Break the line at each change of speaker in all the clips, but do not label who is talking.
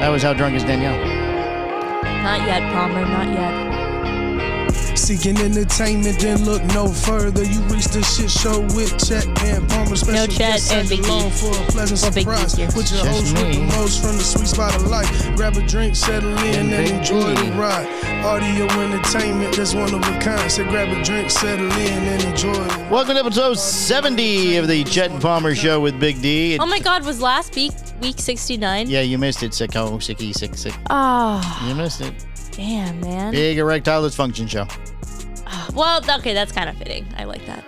That was how drunk is Danielle.
Not yet, Palmer. Not yet.
Seeking entertainment, then look no further. You reach the shit show with Chet and Palmer. Special
Chet and
set
Big D.
for a pleasant
Well, Big D
surprise.
here.
With your
Just
host with the
me.
most from the sweet spot of life. Grab a drink, settle in,
And
and,
Big
enjoy
D.
the ride. Audio entertainment, that's one of a kind. So grab a drink, settle in, and enjoy it.
Welcome to episode 70 of the Chet and Palmer Show with Big D.
Oh my God, was last week week 69?
yeah, you missed it, sicko, sicky, sick, sick.
Oh,
You missed it.
damn, man.
Big erectile dysfunction show.
Well, okay, that's kind of fitting. I like that.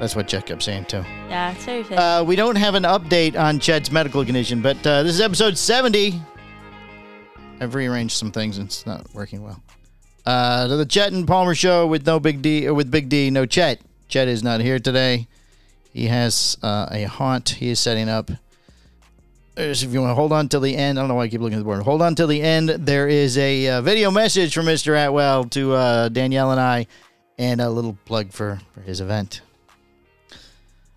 That's what Chet kept saying too.
Yeah, it's very fitting.
Uh, we don't have an update on Chet's medical condition, but uh, this is episode 70. I've rearranged some things and it's not working well. Uh, to the Chet and Palmer show with no Big D, or with Big D, no Chet. Chet is not here today. He has uh, a haunt he is setting up. If you want to hold on till the end, I don't know why I keep looking at the board. Hold on till the end. There is a uh, video message from Mr. Atwell to uh, Danielle and I, and a little plug for, for his event.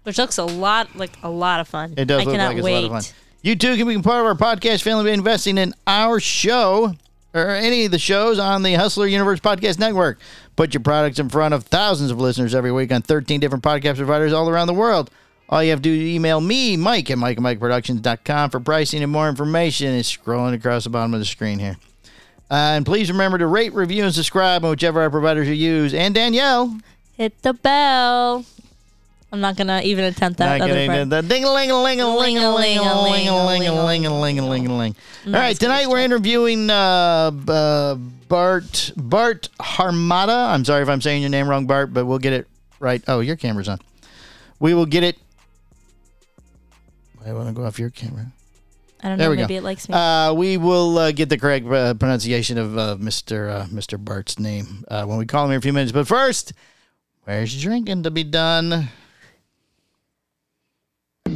Which looks a lot like a lot of fun.
It does
I
look
cannot
like it's
wait.
a lot of fun. You too can become part of our podcast family by investing in our show or any of the shows on the Hustler Universe Podcast Network. Put your products in front of thousands of listeners every week on 13 different podcast providers all around the world. All you have to do is email me, Mike, at MikeandMikeProductions.com for pricing and more information. It's scrolling across the bottom of the screen here. Uh, and please remember to rate, review, and subscribe on whichever our providers you use. And Danielle,
Hit the bell. I'm not gonna even attempt that.
Not
other part.
the ding a ling a ling a ling a ling a ling a ling a ling a ling a ling a ling. All right, tonight we're interviewing uh, uh, Bart Bart Harmata. I'm sorry if I'm saying your name wrong, Bart, but we'll get it right. Oh, your camera's on. We will get it. I want to go off your camera.
I don't
There
know.
we go.
Maybe it likes me.
Uh, we will uh, get the correct uh, pronunciation of uh, Mr. Uh, Mr. Bart's name uh, when we call him here in a few minutes. But first, where's drinking to be done? You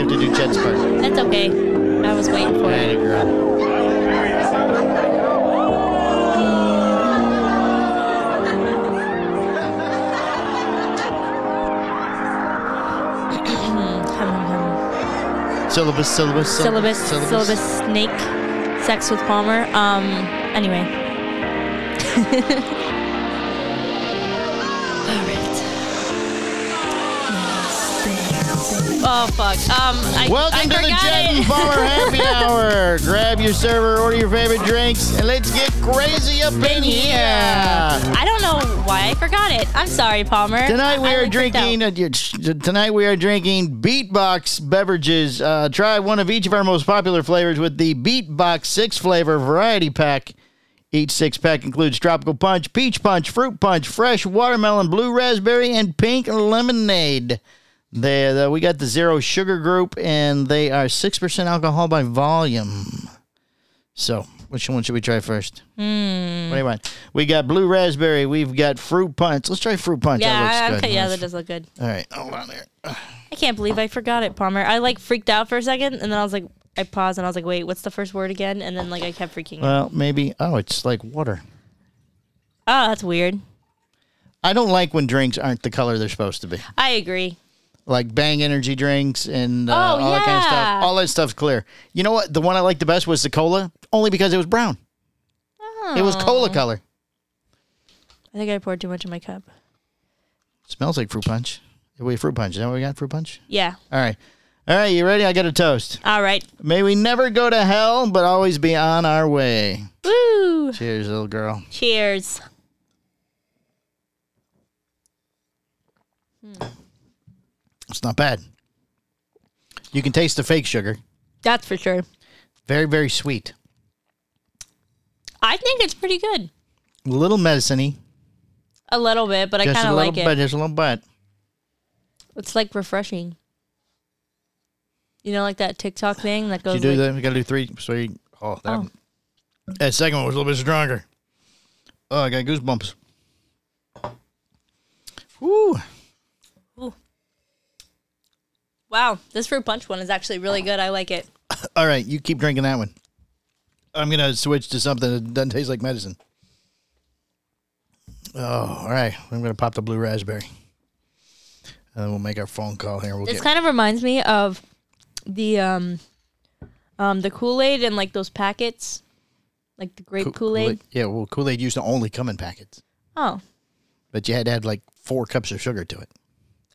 have to do Chet's part.
That's okay. I was waiting for
Atta
it.
girl.
Hum.
Syllabus, syllabus,
Syllabus, syllabus, snake, sex with Palmer. Um. Anyway. Oh fuck. Um. I,
Welcome
I
to the Chet and. Palmer Happy Hour. Grab your server, order your favorite drinks, and let's get crazy up in here.
I don't know why I forgot it. I'm sorry, Palmer.
Tonight we
I- I
are
freaked
drinking. Uh, tonight we are drinking Beatbox beverages. Uh, try one of each of our most popular flavors with the Beatbox six flavor variety pack. Each six pack includes tropical punch, peach punch, fruit punch, fresh watermelon, blue raspberry, and pink lemonade. They, uh, we got the zero sugar group, and they are six percent alcohol by volume. So, which one should we try first?
Hmm.
What do you want? We got blue raspberry. We've got fruit punch. Let's try fruit punch.
Yeah, okay,
good.
yeah, that does look good.
All right, hold on there.
I can't believe I forgot it, Palmer. I like freaked out for a second, and then I was like, I paused and I was like, wait, what's the first word again? And then like I kept freaking out.
Well, maybe. Oh, it's like water.
Oh, that's weird.
I don't like when drinks aren't the color they're supposed to be.
I agree.
Like Bang energy drinks and uh,
Oh,
all that kind of stuff. All that stuff's clear. You know what? The one I liked the best was the cola, only because it was brown. It was cola color.
I think I poured too much in my cup.
smells like fruit punch. Wait, fruit punch. Is that what we got? Fruit punch.
Yeah.
All right. All right, you ready? I got a toast.
All right.
May we never go to hell, but always be on our way.
Woo!
Cheers, little girl.
Cheers.
It's not bad. You can taste the fake sugar.
That's for sure.
Very, very sweet.
I think it's pretty good.
A little medicine
A little bit, but I kind of like it.
Just a little bit.
It's like refreshing. You know, like that TikTok thing that
Did
goes
you do
like,
that? We got to do three. Sweet. Oh, that,
Oh.
that second one was a little bit stronger. Oh, I got goosebumps. Woo.
Wow, this fruit punch one is actually really good. I like it.
All right, you keep drinking that one. I'm gonna switch to something that doesn't taste like medicine. Oh, all right. I'm gonna pop the blue raspberry, and then we'll make our phone call here. We'll
This
get.
kind of reminds me of the um Um, the Kool Aid and like those packets, like the grape Kool Aid.
Yeah, well, Kool Aid used to only come in packets,
Oh,
but you had to add like four cups of sugar to it.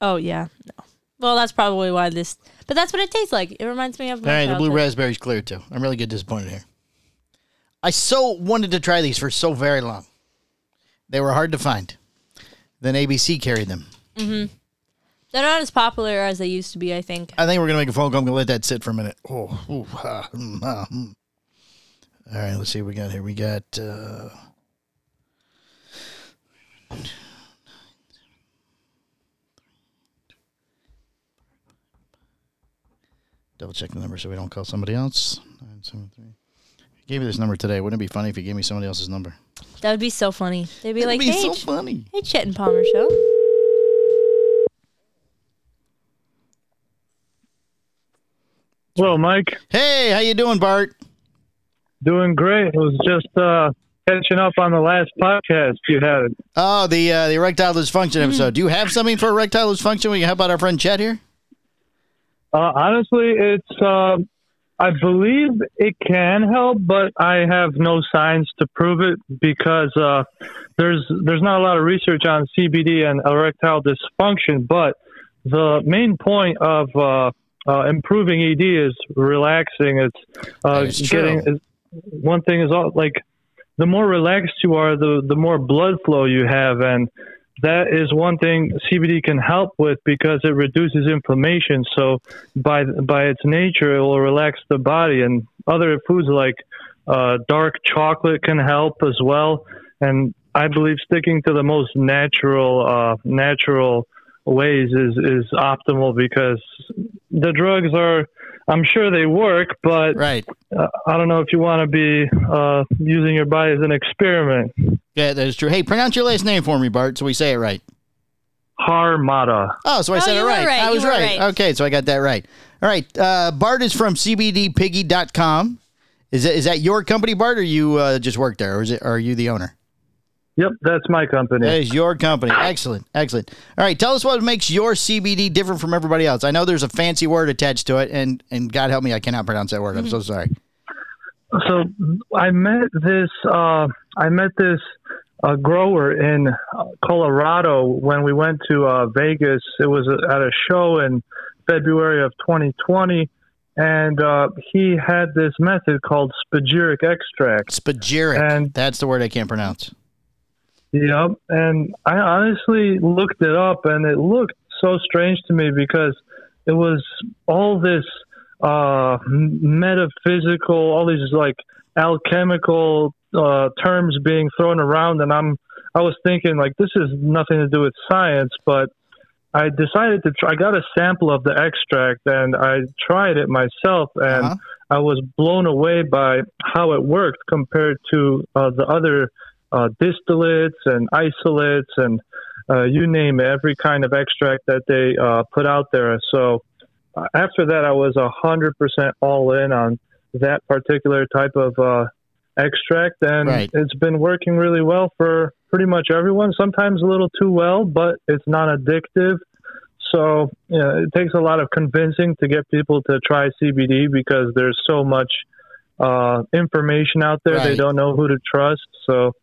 oh yeah. No. Well, that's probably why this. But that's what it tastes like. It reminds me of.
All
My
right, the blue
childhood.
raspberry's clear too. I'm really get disappointed here. I so wanted to try these for so very long. They were hard to find. Then ABC carried them. Mhm.
They're not as popular as they used to be. I think.
I think we're gonna make a phone call. I'm gonna let that sit for a minute. Oh, ooh, ah, mm, ah, mm. all right. Let's see what we got here. We got. Uh, double check the number so we don't call somebody else. Nine seven three. Gave you this number today. Wouldn't it be funny if you gave me somebody else's number?
That would be so funny. They'd be
It'd
like,
be
"Hey,
so
Ch-
funny.
hey, Chet and Palmer show."
Hello, Mike.
Hey, how you doing, Bart?
Doing great. Was just uh, catching up on the last podcast you had.
Oh, the uh, the erectile dysfunction episode. Do you have something for erectile dysfunction? We can help out our friend Chet here.
Uh, honestly, it's. Uh, I believe it can help, but I have no signs to prove it because uh, there's there's not a lot of research on CBD and erectile dysfunction. But the main point of uh, uh, improving ED is relaxing. It's uh,
That is true.
getting. is- One thing is all, like the more relaxed you are, the the more blood flow you have, and that is one thing CBD can help with because it reduces inflammation. So by by its nature, it will relax the body. And other foods like uh, dark chocolate can help as well. And I believe sticking to the most natural uh, natural ways is is optimal because the drugs are. I'm sure they work, but
Right.
uh, I don't know if you want to be uh, using your body as an experiment.
Yeah, that is true. Hey, pronounce your last name for me, Bart, so we say it right.
Harmada.
Oh, so I
Oh,
said it right.
right.
I was right.
right.
Okay, so I got that right. All right. Uh, Bart is from CBDpiggy.com. Is that, is that your company, Bart, or you uh, just work there, or is it? Or are you the owner?
Yep, that's my company.
That is your company. Excellent, excellent. All right, tell us what makes your CBD different from everybody else. I know there's a fancy word attached to it, and and God help me, I cannot pronounce that word. I'm so sorry.
so I met this uh, I met this uh, grower in Colorado when we went to uh, Vegas. It was at a show in February of 2020, and uh, he had this method called spagyric extract.
Spagyric.
And-
That's the word I can't pronounce.
Yep, and I honestly looked it up, and it looked so strange to me because it was all this uh, metaphysical, all these like alchemical uh, terms being thrown around, and I'm I was thinking like this is nothing to do with science, but I decided to try. I got a sample of the extract, and I tried it myself, and
Uh-huh.
I was blown away by how it worked compared to uh, the other uh, distillates and isolates and uh, you name it, every kind of extract that they uh, put out there. So uh, after that, I was a hundred percent all in on that particular type of uh, extract, and
Right.
it's been working really well for pretty much everyone. Sometimes a little too well, but it's not addictive. So you know, it takes a lot of convincing to get people to try CBD because there's so much uh, information out there. They don't know who to trust. So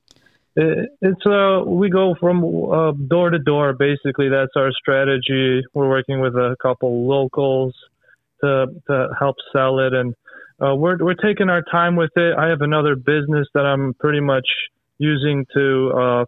it's uh, we go from uh, door to door. Basically, that's our strategy. We're working with a couple locals to to help sell it, and uh, we're we're taking our time with it. I have another business that I'm pretty much using to uh,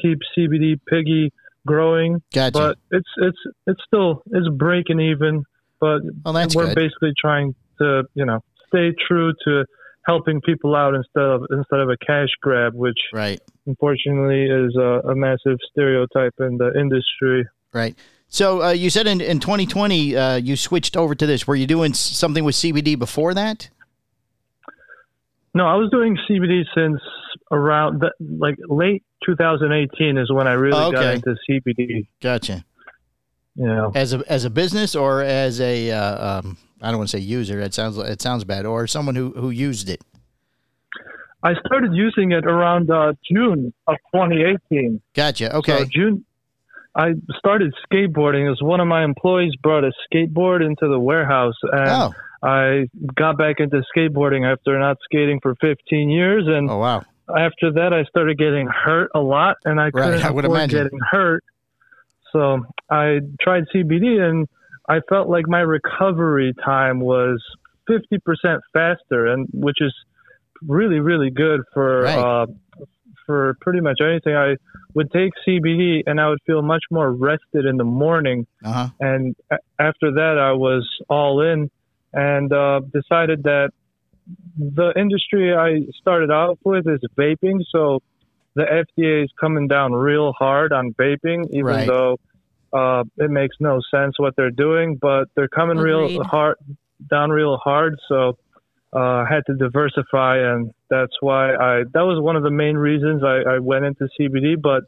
keep CBD Piggy growing
Gotcha.
but it's it's it's still it's breaking even but
Well,
we're
good.
basically trying to you know stay true to helping people out instead of instead of a cash grab which
right.
Unfortunately is a, a massive stereotype in the industry
Right. So uh, you said in, in 2020 uh, you switched over to this. Were you doing something with CBD before that?
no i was doing cbd since around the, like late 2018 is when i really
Oh,
got into cbd
Gotcha.
you know
As a as a business or as a uh, um, I don't want to say user. It sounds it sounds bad. Or someone who who used it.
I started using it around uh, june of 2018
Gotcha. Okay.
So June, I started skateboarding. As one of my employees brought a skateboard into the warehouse, and
oh,
I got back into skateboarding after not skating for 15 years, and
Oh wow.
after that, I started getting hurt a lot, and I couldn't right,
I would
afford
imagine.
getting hurt. So I tried CBD, and I felt like my recovery time was 50% faster, and which is really, really good for
Right.
uh, for pretty much anything. I would take CBD, and I would feel much more rested in the morning.
Uh huh.
And a- after that, I was all in, and uh, decided that the industry I started out with is vaping. So the FDA is coming down real hard on vaping, even
Right.
though uh, it makes no sense what they're doing, but they're coming real hard down real hard. So uh, I had to diversify, and that's why I that was one of the main reasons I, I went into CBD. But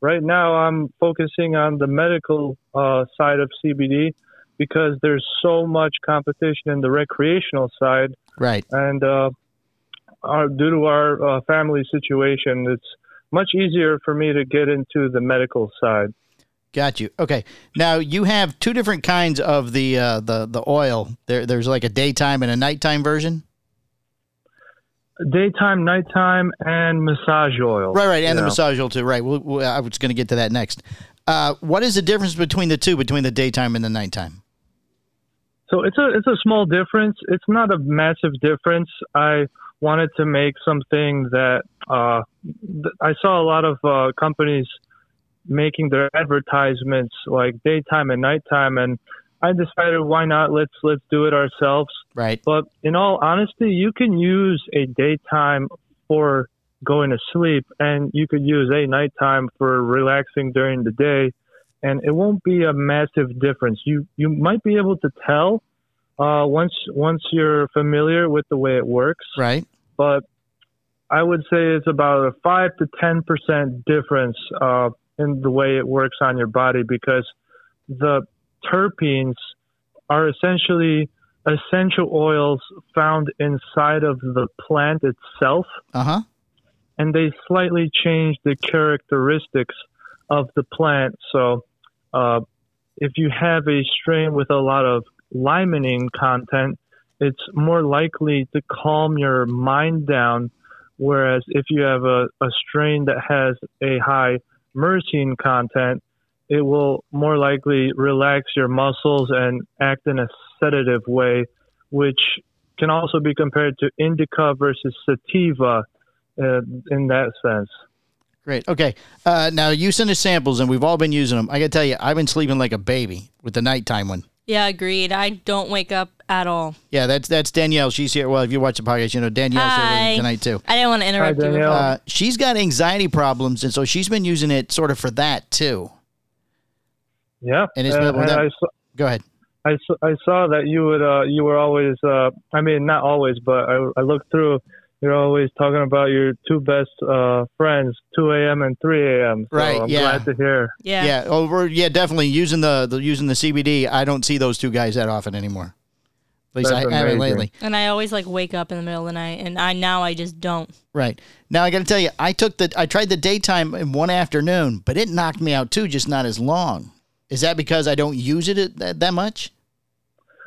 right now, I'm focusing on the medical uh, side of CBD because there's so much competition in the recreational side
Right.
and uh, our, due to our uh, family situation, it's much easier for me to get into the medical side.
Got you. Okay. Now you have two different kinds of the uh, the the oil. There, there's like a daytime and a nighttime version.
Daytime, nighttime, and massage oil.
Right, right, and the
Yeah.
massage oil too. Right. We'll, we'll, I was going to get to that next. Uh, what is the difference between the two, between the daytime and the nighttime?
So it's a it's a small difference. It's not a massive difference. I wanted to make something that uh, th- I saw a lot of uh, companies making their advertisements like daytime and nighttime, and I decided why not let's let's do it ourselves.
Right.
But in all honesty, you can use a daytime for going to sleep, and you could use a nighttime for relaxing during the day, and it won't be a massive difference. You you might be able to tell uh, once once you're familiar with the way it works,
Right.
but I would say it's about a five to ten percent difference uh, in the way it works on your body because the terpenes are essentially essential oils found inside of the plant itself,
Uh huh.
and they slightly change the characteristics of the plant. So, uh, if you have a strain with a lot of limonene content, it's more likely to calm your mind down. Whereas if you have a, a strain that has a high myrcene content, it will more likely relax your muscles and act in a sedative way, which can also be compared to indica versus sativa uh, in that sense.
Great. Okay. Uh, now you sent us samples, and we've all been using them. I got to tell you, I've been sleeping like a baby with the nighttime one.
Yeah, agreed. I don't wake up at all.
Yeah, that's that's Danielle. She's here. Well, if you watch the podcast, you know Danielle's here
Hi.
us tonight too.
I didn't want to interrupt you.
Danielle.
Uh, she's got anxiety problems, and so she's been using it sort of for that too.
Yeah,
And it's
Uh,
not- well,
I, saw,
Go ahead.
I, saw, I saw that you would uh, you were always uh, I mean not always, but I, I looked through. You're always talking about your two best uh, friends, 2 a.m. and 3 a.m. So
Right,
I'm
yeah.
glad to hear.
Yeah.
Yeah. over. Yeah, definitely using the, the using the CBD. I don't see those two guys that often anymore. At least
That's
I haven't lately.
And I always like wake up in the middle of the night, and I now I just don't.
Right. Now I got to tell you, I took the I tried the daytime in one afternoon, but it knocked me out too, just not as long. Is that because I don't use it that, that much?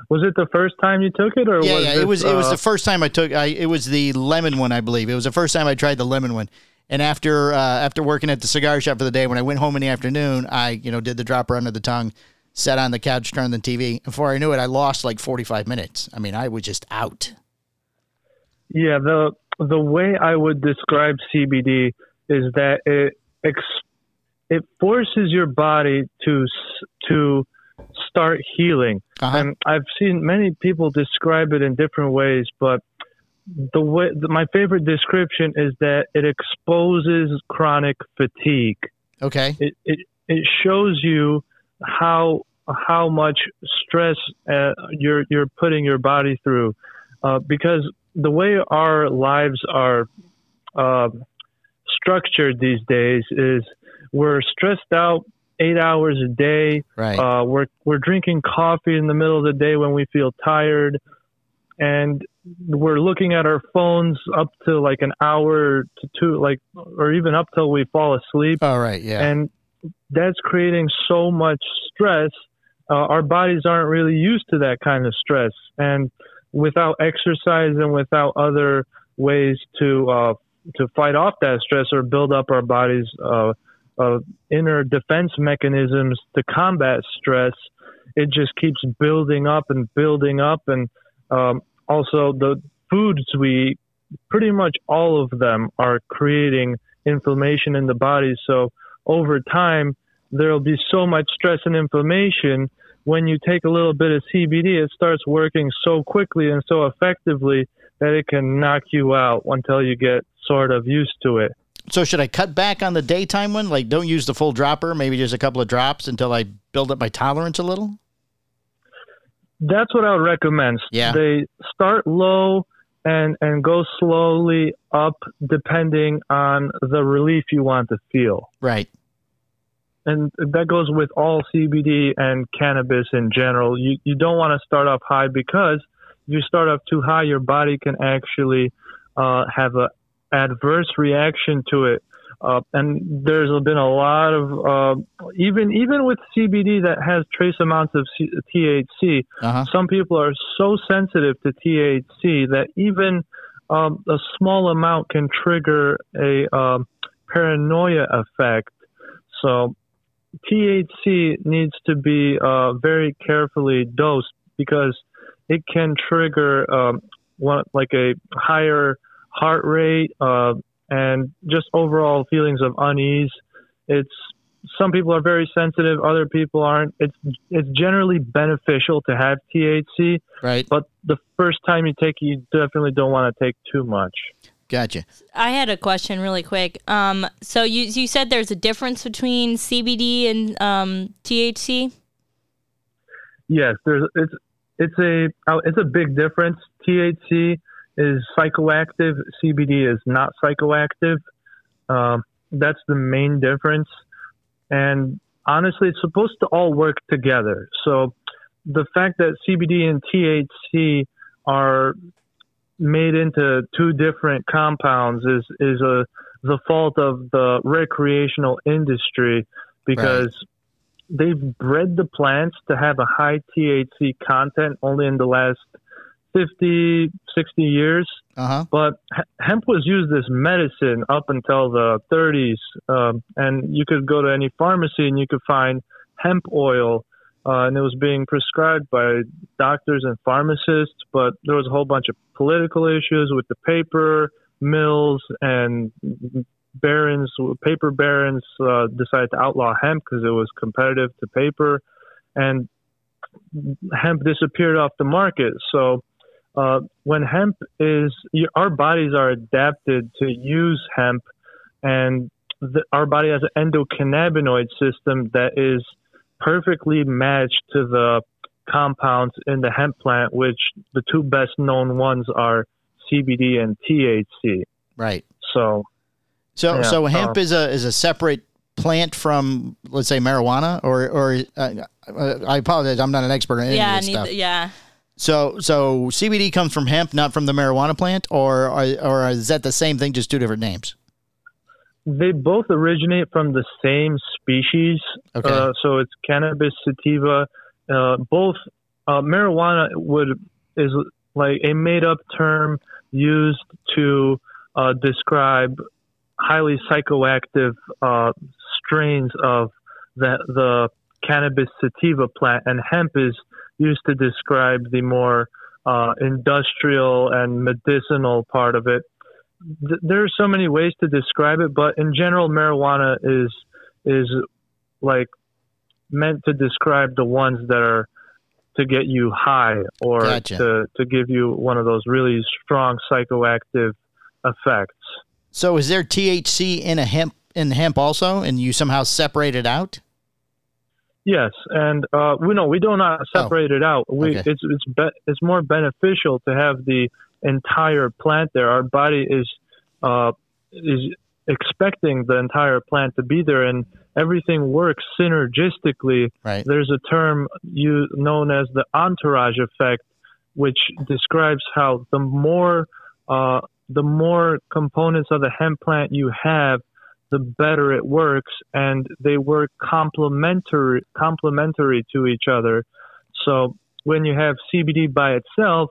Was it the first time you took it, or
Yeah,
was
yeah.
this,
It was it was
uh,
the first time I took. I it was the lemon one, I believe. It was the first time I tried the lemon one. And after uh, after working at the cigar shop for the day, when I went home in the afternoon, I you know did the dropper under the tongue, sat on the couch, turned the TV. Before I knew it, I lost like forty five minutes. I mean, I was just out.
Yeah, the the way I would describe CBD is that it ex, it forces your body to to start healing.
Uh-huh.
And I've seen many people describe it in different ways, but the way the, my favorite description is that it exposes chronic fatigue.
Okay.
It it, it shows you how how much stress uh, you're you're putting your body through, uh, because the way our lives are uh, structured these days is we're stressed out eight hours a day.
Right.
Uh, we're we're drinking coffee in the middle of the day when we feel tired, and we're looking at our phones up to like an hour to two, like or even up till we fall asleep,
All right. Yeah.
and that's creating so much stress. Uh, our bodies aren't really used to that kind of stress, and without exercise and without other ways to uh, to fight off that stress or build up our bodies uh, uh, inner defense mechanisms to combat stress, it just keeps building up and building up. And um, also, the foods we eat, pretty much all of them are creating inflammation in the body. So over time, there'll be so much stress and inflammation. When you take a little bit of CBD, it starts working so quickly and so effectively that it can knock you out until you get sort of used to it.
So should I cut back on the daytime one? Like, don't use the full dropper. Maybe just a couple of drops until I build up my tolerance a little.
That's what I would recommend.
Yeah.
They start low and and go slowly up depending on the relief you want to feel.
Right.
And that goes with all CBD and cannabis in general. You you don't want to start off high because if you start off too high, your body can actually uh, have a adverse reaction to it. Uh, and there's been a lot of uh, even even with CBD that has trace amounts of C- THC.
Uh-huh.
Some people are so sensitive to THC that even um, a small amount can trigger a um, paranoia effect. So THC needs to be uh, very carefully dosed because it can trigger um, one, like a higher heart rate uh, and just overall feelings of unease. It's some people are very sensitive, other people aren't. It's it's generally beneficial to have THC,
Right.
but the first time you take it, you definitely don't want to take too much.
Gotcha.
I had a question really quick. Um, so you you said there's a difference between CBD and um, THC.
Yes, there's it's it's a uh, it's a big difference. THC is psychoactive. CBD is not psychoactive. Um, that's the main difference. And honestly, it's supposed to all work together. So the fact that CBD and THC are made into two different compounds is is a the fault of the recreational industry because they've bred the plants to have a high THC content only in the last 50, 60 years.
Uh huh.
But hemp was used as medicine up until the 30s. Um, and you could go to any pharmacy and you could find hemp oil. Uh, and it was being prescribed by doctors and pharmacists. But there was a whole bunch of political issues with the paper mills and barons, paper barons uh, decided to outlaw hemp because it was competitive to paper. And hemp disappeared off the market. So uh, when hemp is, our bodies are adapted to use hemp, and the, our body has an endocannabinoid system that is perfectly matched to the compounds in the hemp plant, which the two best known ones are CBD and THC.
Right.
So
So
Yeah,
so hemp
uh,
is a is a separate plant from let's say marijuana or or uh, uh, I apologize I'm not an expert in any
yeah,
of this
neither,
stuff.
yeah.
So so CBD comes from hemp, not from the marijuana plant, or or, or is that the same thing, just two different names?
they both originate from the same species.
Okay.
Uh, so it's cannabis sativa. Uh, both uh, marijuana would is like a made up term used to uh, describe highly psychoactive uh, strains of the the cannabis sativa plant, and hemp is used to describe the more uh, industrial and medicinal part of it th- there are so many ways to describe it, but in general, marijuana is is like meant to describe the ones that are to get you high or
Gotcha.
to to give you one of those really strong psychoactive effects.
So is there THC in a hemp in hemp also, and you somehow separate it out?
Yes, and uh, we know we do not separate it out. We
okay.
it's it's be- it's more beneficial to have the entire plant there. Our body is uh, is expecting the entire plant to be there, and everything works synergistically.
Right.
There's a term you known as the entourage effect, which describes how the more uh, the more components of the hemp plant you have, the better it works, and they work complementary complementary to each other. So when you have CBD by itself,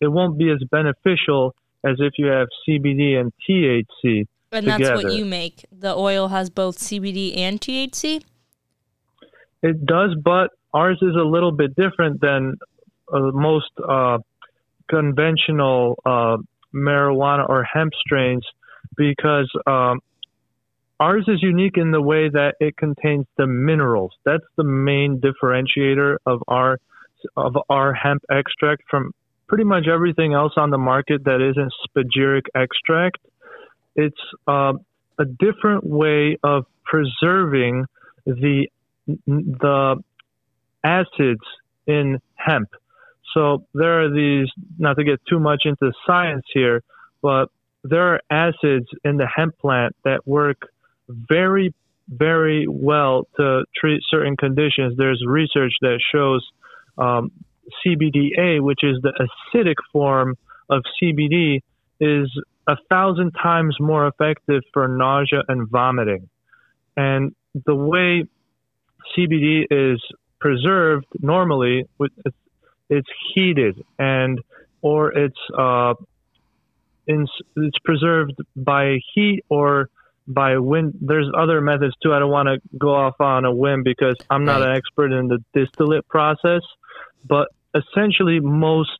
it won't be as beneficial as if you have CBD and THC.
And that's what you make. The oil has both CBD and THC.
It does, but ours is a little bit different than uh, most uh, conventional uh, marijuana or hemp strains because um, ours is unique in the way that it contains the minerals. That's the main differentiator of our of our hemp extract from pretty much everything else on the market that isn't spagyric extract. It's uh, a different way of preserving the the acids in hemp. So there are these, not to get too much into science here, but there are acids in the hemp plant that work very, very well to treat certain conditions. There's research that shows um, CBDA, which is the acidic form of CBD, is a thousand times more effective for nausea and vomiting. And the way CBD is preserved normally, it's, heated and or it's uh, in, it's preserved by heat or by wind. There's other methods too. I don't want to go off on a whim because I'm not
Right.
an expert in the distillate process, but essentially most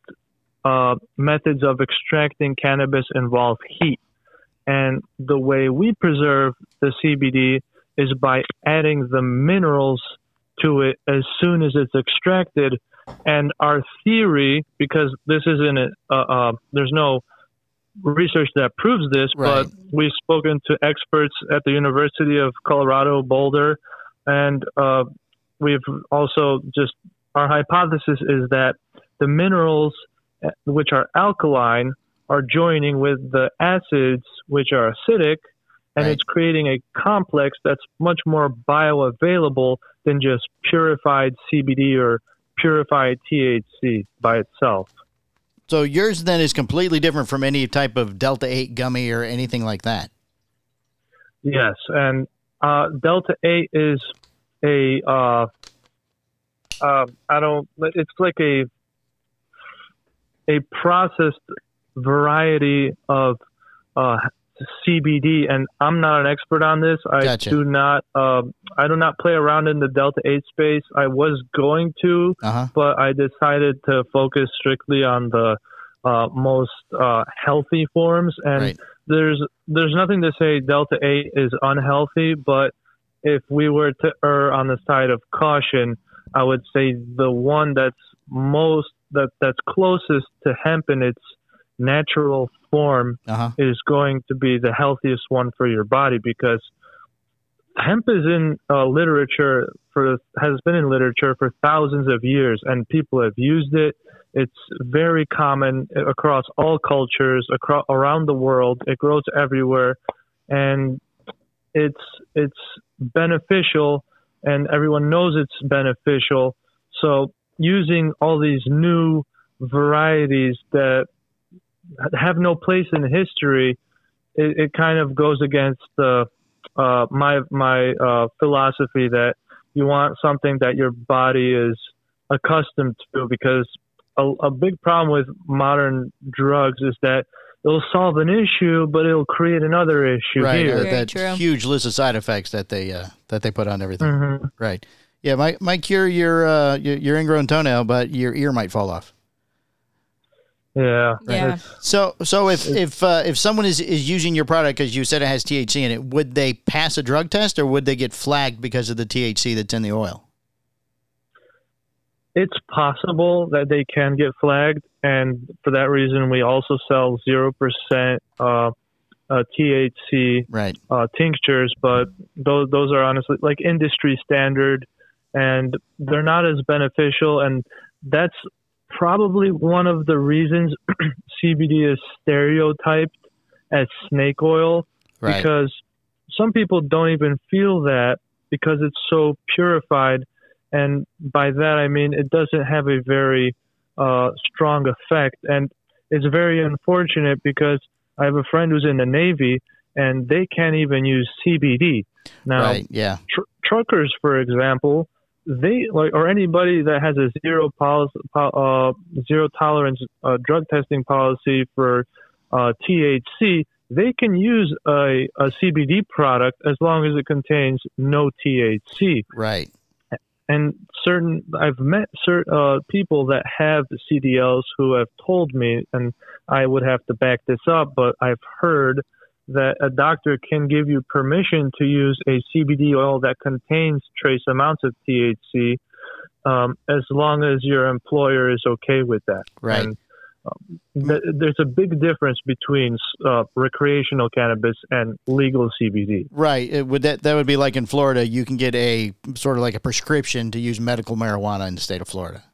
uh, methods of extracting cannabis involve heat. And the way we preserve the CBD is by adding the minerals to it as soon as it's extracted. And our theory, because this isn't a, uh, uh, there's no research that proves this,
Right.
but we've spoken to experts at the University of Colorado Boulder, and uh, we've also just our hypothesis is that the minerals, uh, which are alkaline, are joining with the acids, which are acidic, and
Right.
it's creating a complex that's much more bioavailable than just purified CBD or purified THC by itself.
So yours then is completely different from any type of Delta 8 gummy or anything like that.
Yes, and uh, Delta Eight is a uh, uh, I don't. It's like a a processed variety of uh, CBD, and I'm not an expert on this. I
Gotcha.
do not. Um, I do not play around in the Delta Eight space. I was going to,
Uh huh.
but I decided to focus strictly on the uh, most uh, healthy forms. And
Right.
there's there's nothing to say Delta Eight is unhealthy, but if we were to err on the side of caution, I would say the one that's most that that's closest to hemp in its natural form
Uh huh.
is going to be the healthiest one for your body because hemp is in uh, literature for has been in literature for thousands of years and people have used it. It's very common across all cultures across around the world. It grows everywhere and it's it's beneficial and everyone knows it's beneficial. So using all these new varieties that have no place in history, it, it kind of goes against the uh, my my uh, philosophy that you want something that your body is accustomed to because a, a big problem with modern drugs is that it'll solve an issue but it'll create another issue
Right.
here.
uh,
Very
that
true.
huge list of side effects that they uh, that they put on everything.
Mhm.
Right. Yeah. Might might cure your uh, your, your ingrown toenail, but your ear might fall off.
Yeah.
Yeah.
So so if if uh, if someone is is using your product because you said it has THC in it, would they pass a drug test or would they get flagged because of the THC that's in the oil?
it's possible that they can get flagged, and for that reason, we also sell zero percent uh, uh, THC
Right.
uh, tinctures, but those those are honestly like industry standard, and they're not as beneficial. And that's probably one of the reasons CBD is stereotyped as snake oil
Right.
because some people don't even feel that because it's so purified. And by that, I mean it doesn't have a very uh, strong effect. And it's very unfortunate because I have a friend who's in the Navy and they can't even use CBD. Now,
right. Yeah.
tr- truckers, for example, they like or anybody that has a zero policy, uh, zero tolerance uh, drug testing policy for uh, THC, they can use a, a CBD product as long as it contains no THC.
Right.
And certain, I've met certain uh, people that have CDLs who have told me, and I would have to back this up, but I've heard that a doctor can give you permission to use a CBD oil that contains trace amounts of THC, um, as long as your employer is okay with that.
Right.
And, um, th- there's a big difference between uh, recreational cannabis and legal CBD.
Right. It would that that would be like in Florida, you can get a sort of like a prescription to use medical marijuana in the state of Florida.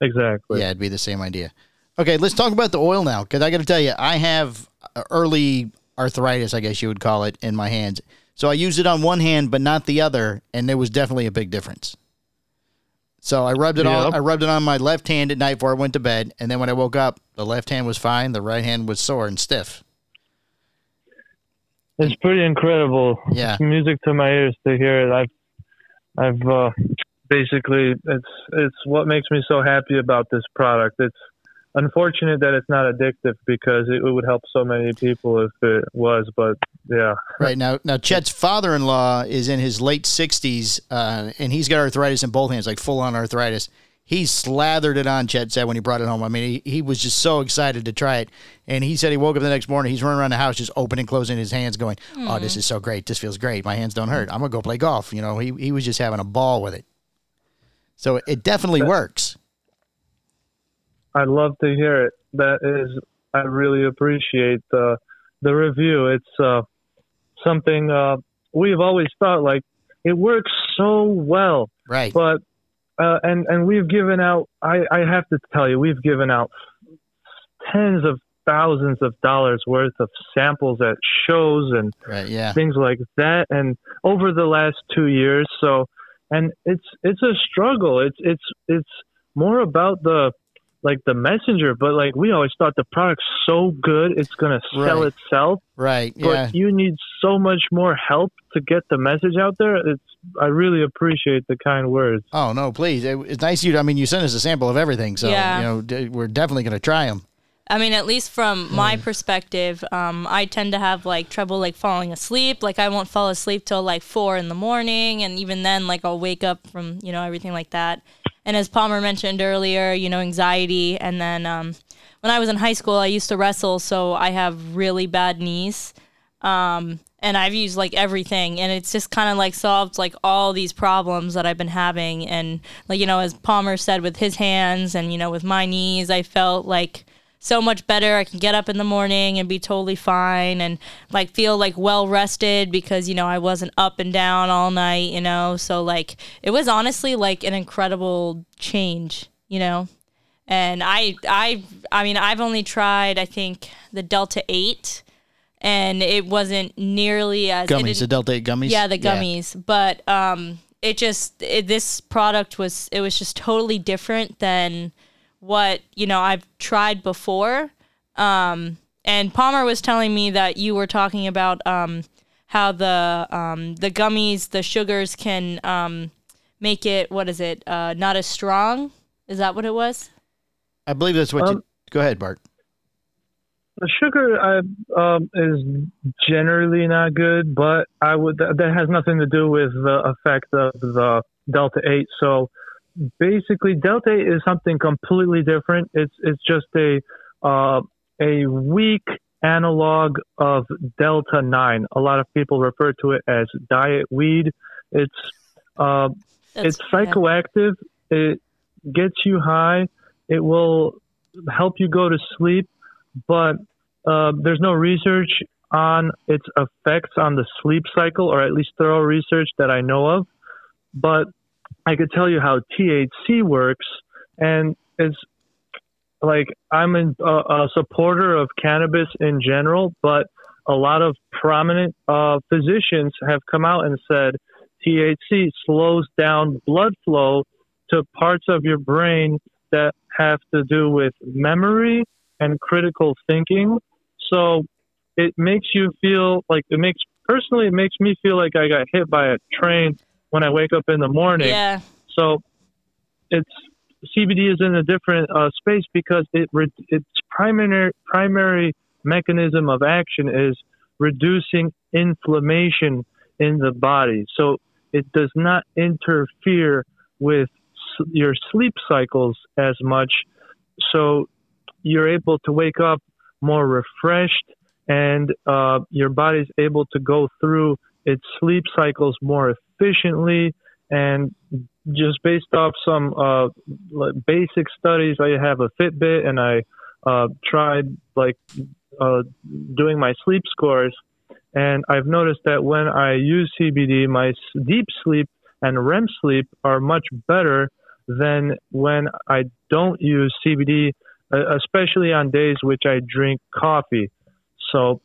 Exactly.
Yeah, it'd be the same idea. Okay, let's talk about the oil now because I got to tell you, I have early arthritis, I guess you would call it, in my hands. So I used it on one hand, but not the other, and there was definitely a big difference. So I rubbed it
Yeah.
on. I rubbed it on my left hand at night before I went to bed, and then when I woke up, the left hand was fine. The right hand was sore and stiff.
It's pretty incredible.
Yeah.
It's music to my ears to hear it. I've, I've uh, basically it's it's what makes me so happy about this product. It's unfortunate that it's not addictive because it would help so many people if it was. But yeah,
Right now, now Chet's father-in-law is in his late sixties, uh, and he's got arthritis in both hands, like full-on arthritis. He slathered it on. Chet said when he brought it home. I mean, he, he was just so excited to try it, and he said he woke up the next morning. He's running around the house, just opening, closing his hands, going, "Oh, this is so great. This feels great. My hands don't hurt. I'm gonna go play golf." You know, he he was just having a ball with it. So it definitely works.
I'd love to hear it. That is, I really appreciate the the review. It's uh, something uh, we've always thought like it works so well.
Right.
but uh, and and we've given out. I I have to tell you, we've given out tens of thousands of dollars worth of samples at shows and
Right. Yeah.
things like that, and over the last two years. So, and it's it's a struggle. It's it's it's more about the like the messenger, but like we always thought the product's so good, it's gonna sell
Right.
itself
Right.
but
Yeah.
you need so much more help to get the message out there. It's I really appreciate the kind words.
Oh no, please. It, it's nice you. I mean, you sent us a sample of everything, so
Yeah.
you know d- we're definitely gonna try them.
I mean, at least from my perspective, um, I tend to have like trouble like falling asleep. Like I won't fall asleep till like four in the morning, and even then, like I'll wake up from you know everything like that. And as Palmer mentioned earlier, you know anxiety, and then um, when I was in high school, I used to wrestle, so I have really bad knees. Um, and I've used like everything, and it's just kind of like solved like all these problems that I've been having. And like you know, as Palmer said, with his hands, and you know, with my knees, I felt like so much better. I can get up in the morning and be totally fine and like feel like well rested because you know I wasn't up and down all night, you know. So like it was honestly like an incredible change, you know. And I I I mean I've only tried I think the Delta 8 and it wasn't nearly as
Gummies, the Delta 8 gummies.
yeah, the gummies. But um, it just it, this product was it was just totally different than what you know I've tried before. Um, and Palmer was telling me that you were talking about um, how the um, the gummies, the sugars can um, make it what is it? Uh, not as strong. Is that what it was?
I believe that's what you.
Um,
Go ahead, Bart.
The sugar I, um, is generally not good, but I would that that has nothing to do with the effect of the delta eight. So basically, delta is something completely different. It's it's just a uh, a weak analog of delta nine. A lot of people refer to it as diet weed. It's uh, it's psychoactive. It gets you high. It will help you go to sleep, but uh, there's no research on its effects on the sleep cycle, or at least thorough research that I know of. But I could tell you how THC works, and it's like I'm a, a supporter of cannabis in general, but a lot of prominent uh, physicians have come out and said THC slows down blood flow to parts of your brain that have to do with memory and critical thinking. So it makes you feel like it makes personally it makes me feel like I got hit by a train when I wake up in the morning.
Yeah.
So it's CBD is in a different uh, space because it re- its primary primary mechanism of action is reducing inflammation in the body. So it does not interfere with s- your sleep cycles as much. So you're able to wake up more refreshed and uh, your body's able to go through its sleep cycles more efficiently and just based off some uh, basic studies i have a fitbit and i uh, tried like uh, doing my sleep scores. And i've noticed that when i use cbd my deep sleep and rem sleep are much better than when i don't use cbd uh, especially on days which i drink coffee. So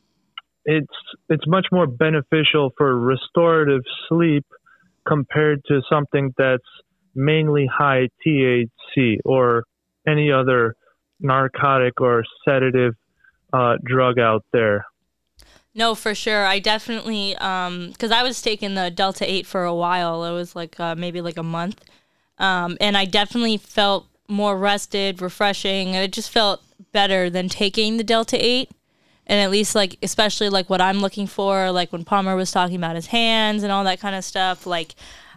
it's it's much more beneficial for restorative sleep compared to something that's mainly high THC or any other narcotic or sedative uh, drug out there.
No, for sure. I definitely, because I was taking the Delta 8 for a while. It was like uh, maybe like a month. Um, and I definitely felt more rested, refreshing, and it just felt better than taking the Delta 8. And at least, like, especially like what I'm looking for, like when Palmer was talking about his hands and all that kind of stuff. Like,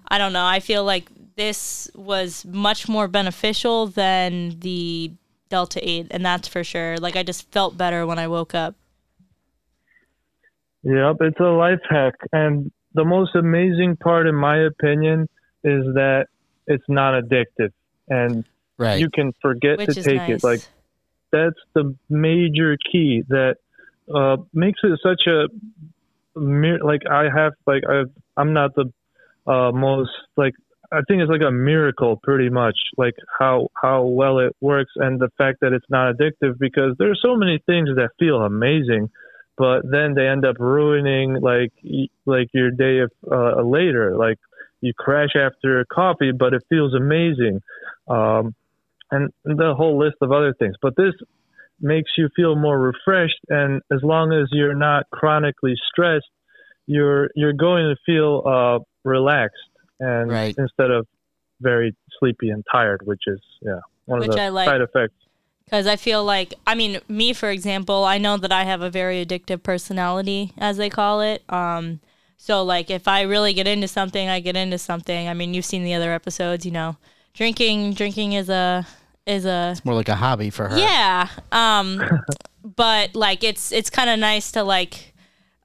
I don't know. I feel like this was much more beneficial than the Delta 8, and that's for sure. Like, I just felt better when I woke up.
Yep, it's a life hack. And the most amazing part, in my opinion, is that it's not addictive and
Right.
you can forget
Which
to take
nice.
it. Like, that's the major key that uh, makes it such a mir- like I have like I I'm not the uh, most like I think it's like a miracle pretty much like how how well it works and the fact that it's not addictive because there's so many things that feel amazing but then they end up ruining like like your day of uh, later. Like you crash after coffee but it feels amazing. Um, and the whole list of other things. But this makes you feel more refreshed and as long as you're not chronically stressed you're you're going to feel uh relaxed and
Right.
instead of very sleepy and tired which is yeah one
Which
of the
I like.
side effects
Because I feel like, I mean, me, for example, I know that I have a very addictive personality, as they call it. Um, so, like, if I really get into something, I get into something. I mean, you've seen the other episodes, you know, drinking, drinking is a, is a, it's
More like a hobby for her.
yeah. Um, but like, it's, it's kind of nice to like,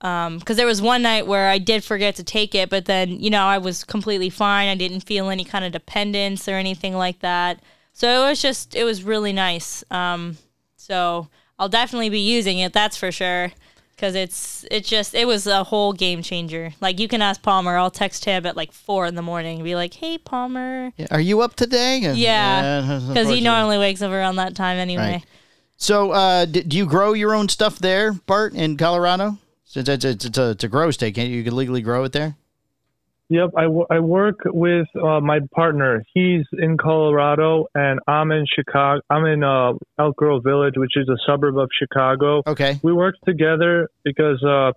um, cause there was one night where I did forget to take it, but then, you know, I was completely fine. I didn't feel any kind of dependence or anything like that. So it was just, it was really nice. Um, so I'll definitely be using it. That's for sure. Cause it's, it just, it was a whole game changer. Like you can ask Palmer, I'll text him at like four in the morning and be like, Hey Palmer.
Yeah, Are you up today? And-
Yeah. Cause he normally wakes up around that time anyway.
Right. So, uh, d- do you grow your own stuff there, Bart, in Colorado? Since it's, it's, it's, a, it's a grow state, can't you, you can legally grow it there?
Yep, I, w- I work with uh, my partner. He's in Colorado, and I'm in Chicago. I'm in uh, Elk Grove Village, which is a suburb of Chicago.
Okay.
We work together because uh,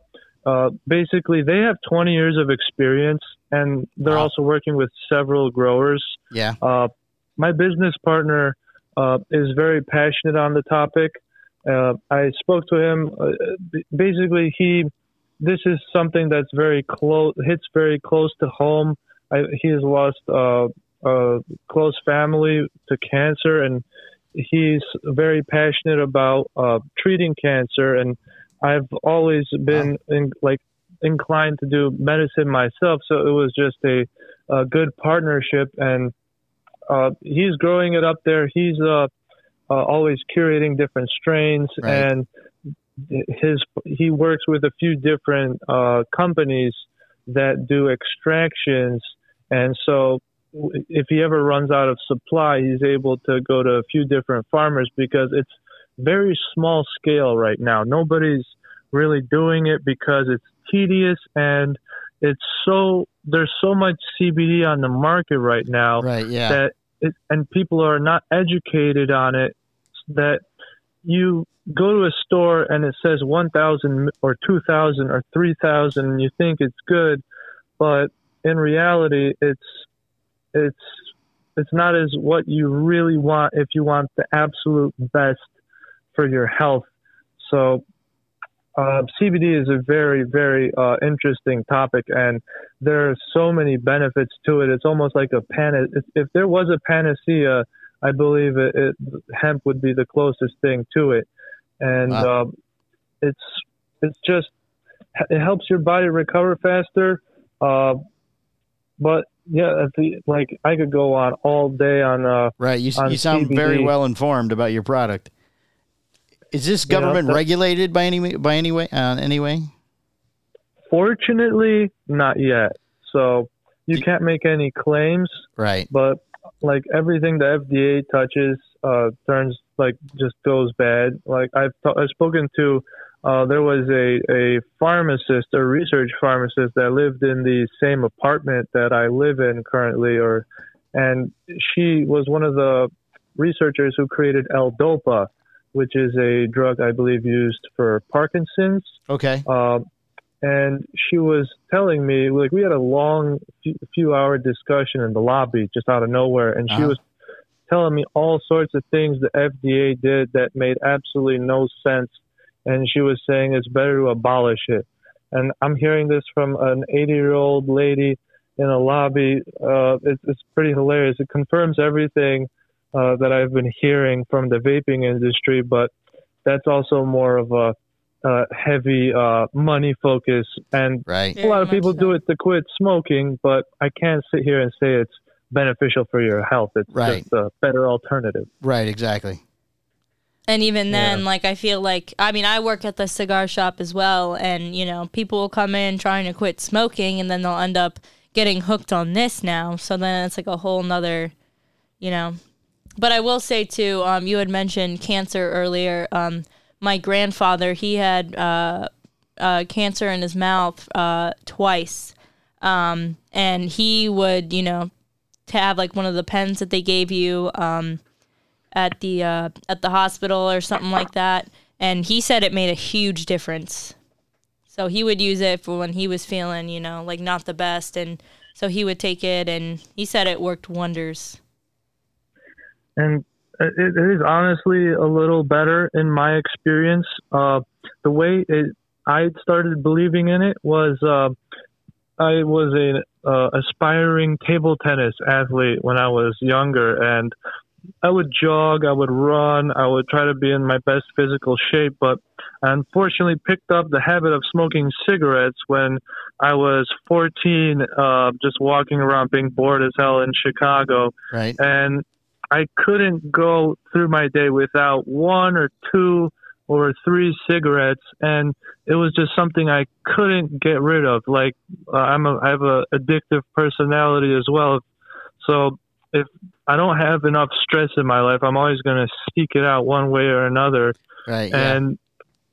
uh, basically they have 20 years of experience, and they're
Wow.
also working with several growers.
Yeah.
Uh, my business partner uh, is very passionate on the topic. Uh, I spoke to him. Uh, basically, he this is something that's very close hits very close to home. I, he has lost uh, a close family to cancer, and he's very passionate about uh, treating cancer. And I've always been in, like inclined to do medicine myself, so it was just a, a good partnership. And uh, he's growing it up there. He's uh, uh, always curating different strains,
Right.
and his he works with a few different uh, companies that do extractions, and so if he ever runs out of supply, he's able to go to a few different farmers because it's very small scale right now. Nobody's really doing it because it's tedious and it's so there's so much CBD on the market right now
Right. Yeah.
that it, and people are not educated on it that you go to a store and it says 1000 or 2000 or 3000 and you think it's good but in reality, it's it's it's not as what you really want if you want the absolute best for your health. So uh, CBD is a very, very uh, interesting topic, and there are so many benefits to it. It's almost like a pan. If, if there was a panacea, I believe it, it, hemp would be the closest thing to it, and
Wow.
um, it's it's just it helps your body recover faster. Uh, but yeah, the, like I could go on all day on uh,
Right. You,
on
you sound very well informed about your product. Is this government
that-
regulated by any by any way? Uh, any way?
Fortunately, not yet. So you can't make any claims,
Right.
but like everything the FDA touches uh, turns like just goes bad. Like I've t- I've spoken to. Uh, there was a, a pharmacist, a research pharmacist that lived in the same apartment that I live in currently, or and she was one of the researchers who created L-Dopa, which is a drug I believe used for Parkinson's.
Okay.
Um, and she was telling me, like, we had a long few, hour discussion in the lobby just out of nowhere. And she
Uh-huh.
was telling me all sorts of things the FDA did that made absolutely no sense. And she was saying it's better to abolish it. And I'm hearing this from an 80 year old lady in a lobby. Uh, it's, it's pretty hilarious. It confirms everything uh, that I've been hearing from the vaping industry, but that's also more of a uh, heavy uh, money focus. And
Right.
a lot of people
much
do it to quit smoking, but I can't sit here and say it's beneficial for your health. It's
Right.
just a better alternative.
Right. Exactly.
And even then,
Yeah.
like I feel like I mean I work at the cigar shop as well, and you know people will come in trying to quit smoking, and then they'll end up getting hooked on this now. So then it's like a whole nother, you know. But I will say too, um, you had mentioned cancer earlier. Um, my grandfather, he had uh, uh, cancer in his mouth uh, twice, um, and he would, you know, to have like one of the pens that they gave you. Um, at the uh, at the hospital or something like that, and he said it made a huge difference. So he would use it for when he was feeling, you know, like not the best, and so he would take it, and he said it worked wonders.
and it, it is honestly a little better in my experience. Uh, the way it, I started believing in it was uh, I was an uh, aspiring table tennis athlete when I was younger, and I would jog, I would run, I would try to be in my best physical shape, but I unfortunately picked up the habit of smoking cigarettes when I was 14, uh, just walking around being bored as hell in Chicago
Right.
and I couldn't go through my day without one or two or three cigarettes, and it was just something I couldn't get rid of. Like uh, I'm a, I have a addictive personality as well, so if I don't have enough stress in my life, I'm always going to seek it out one way or another
Right. Yeah.
and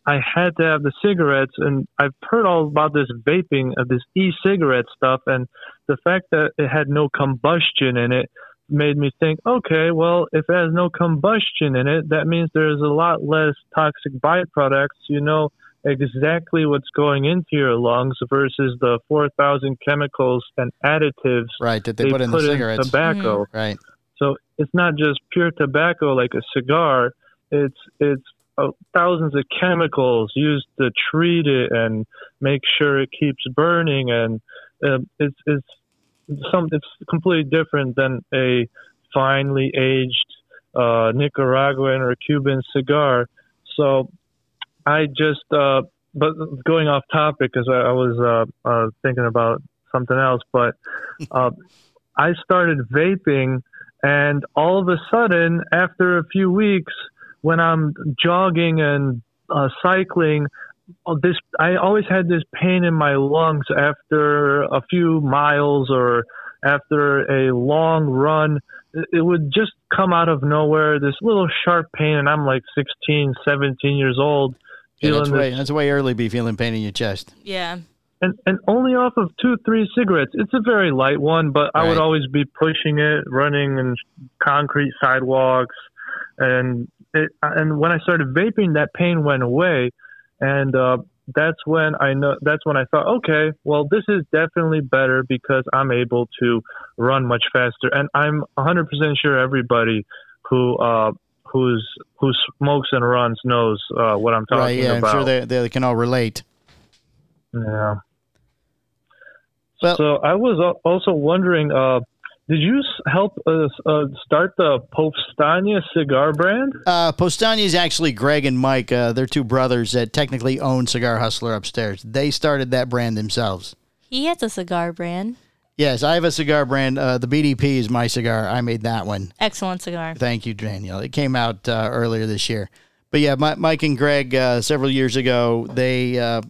I had to have the cigarettes. And I've heard all about this vaping of this e-cigarette stuff, and the fact that it had no combustion in it made me think, okay, well, if it has no combustion in it, that means there's a lot less toxic byproducts. You know exactly what's going into your lungs versus the 4,000 chemicals and additives
right. That they,
they
put in the cigarettes.
tobacco.
right.
So it's not just pure tobacco like a cigar. It's it's uh, thousands of chemicals used to treat it and make sure it keeps burning, and uh, it's it's some it's completely different than a finely aged uh, Nicaraguan or Cuban cigar. So I just uh, but going off topic because I, I was uh, uh, thinking about something else, but uh, I started vaping. And all of a sudden, after a few weeks, when I'm jogging and uh, cycling, Oh, this I always had this pain in my lungs after a few miles or after a long run. It- It would just come out of nowhere, this little sharp pain, and I'm like 16, 17 years old,
Yeah,
feeling
that's
this
way that's way early be feeling pain in your chest.
Yeah,
and and only off of two three cigarettes. It's a very light one, but I would always be pushing it, running in concrete sidewalks, and it, and when I started vaping, that pain went away, and uh, that's when I know that's when I thought, okay, well, this is definitely better because I'm able to run much faster, and I'm 100% sure everybody who uh, who's who smokes and runs knows uh, what I'm talking about.
right? Yeah,
about.
I'm sure they they can all relate.
Yeah.
Well-
so I was also wondering, uh, did you help us uh, start the Powstanie cigar brand?
Uh, Powstanie is actually Greg and Mike. Uh, they're two brothers that technically own Cigar Hustler upstairs. They started that brand themselves.
He has a cigar brand.
Yes, I have a cigar brand. Uh, the BDP is my cigar. I made that one.
Excellent cigar.
Thank you, Danielle. It came out uh, earlier this year. But yeah, Mi- Mike and Greg, uh, several years ago, they uh,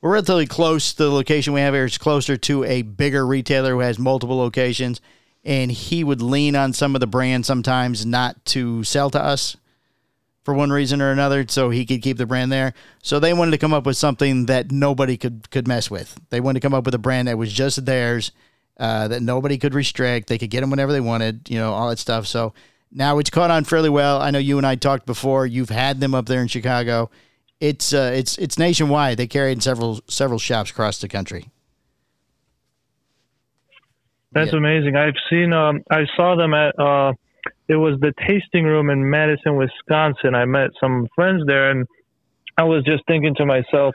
were relatively close. To the location we have here is closer to a bigger retailer who has multiple locations. And he would lean on some of the brands sometimes not to sell to us for one reason or another, so he could keep the brand there. So they wanted to come up with something that nobody could could mess with. They wanted to come up with a brand that was just theirs, uh, that nobody could restrict. They could get them whenever they wanted, you know, all that stuff. So now it's caught on fairly well. I know you and I talked before. You've had them up there in Chicago. It's uh, it's it's nationwide. They carry it in several several shops across the country.
That's
Yeah.
amazing. I've seen. Um, I saw them at. Uh, it was the tasting room in Madison, Wisconsin. I met some friends there, and I was just thinking to myself,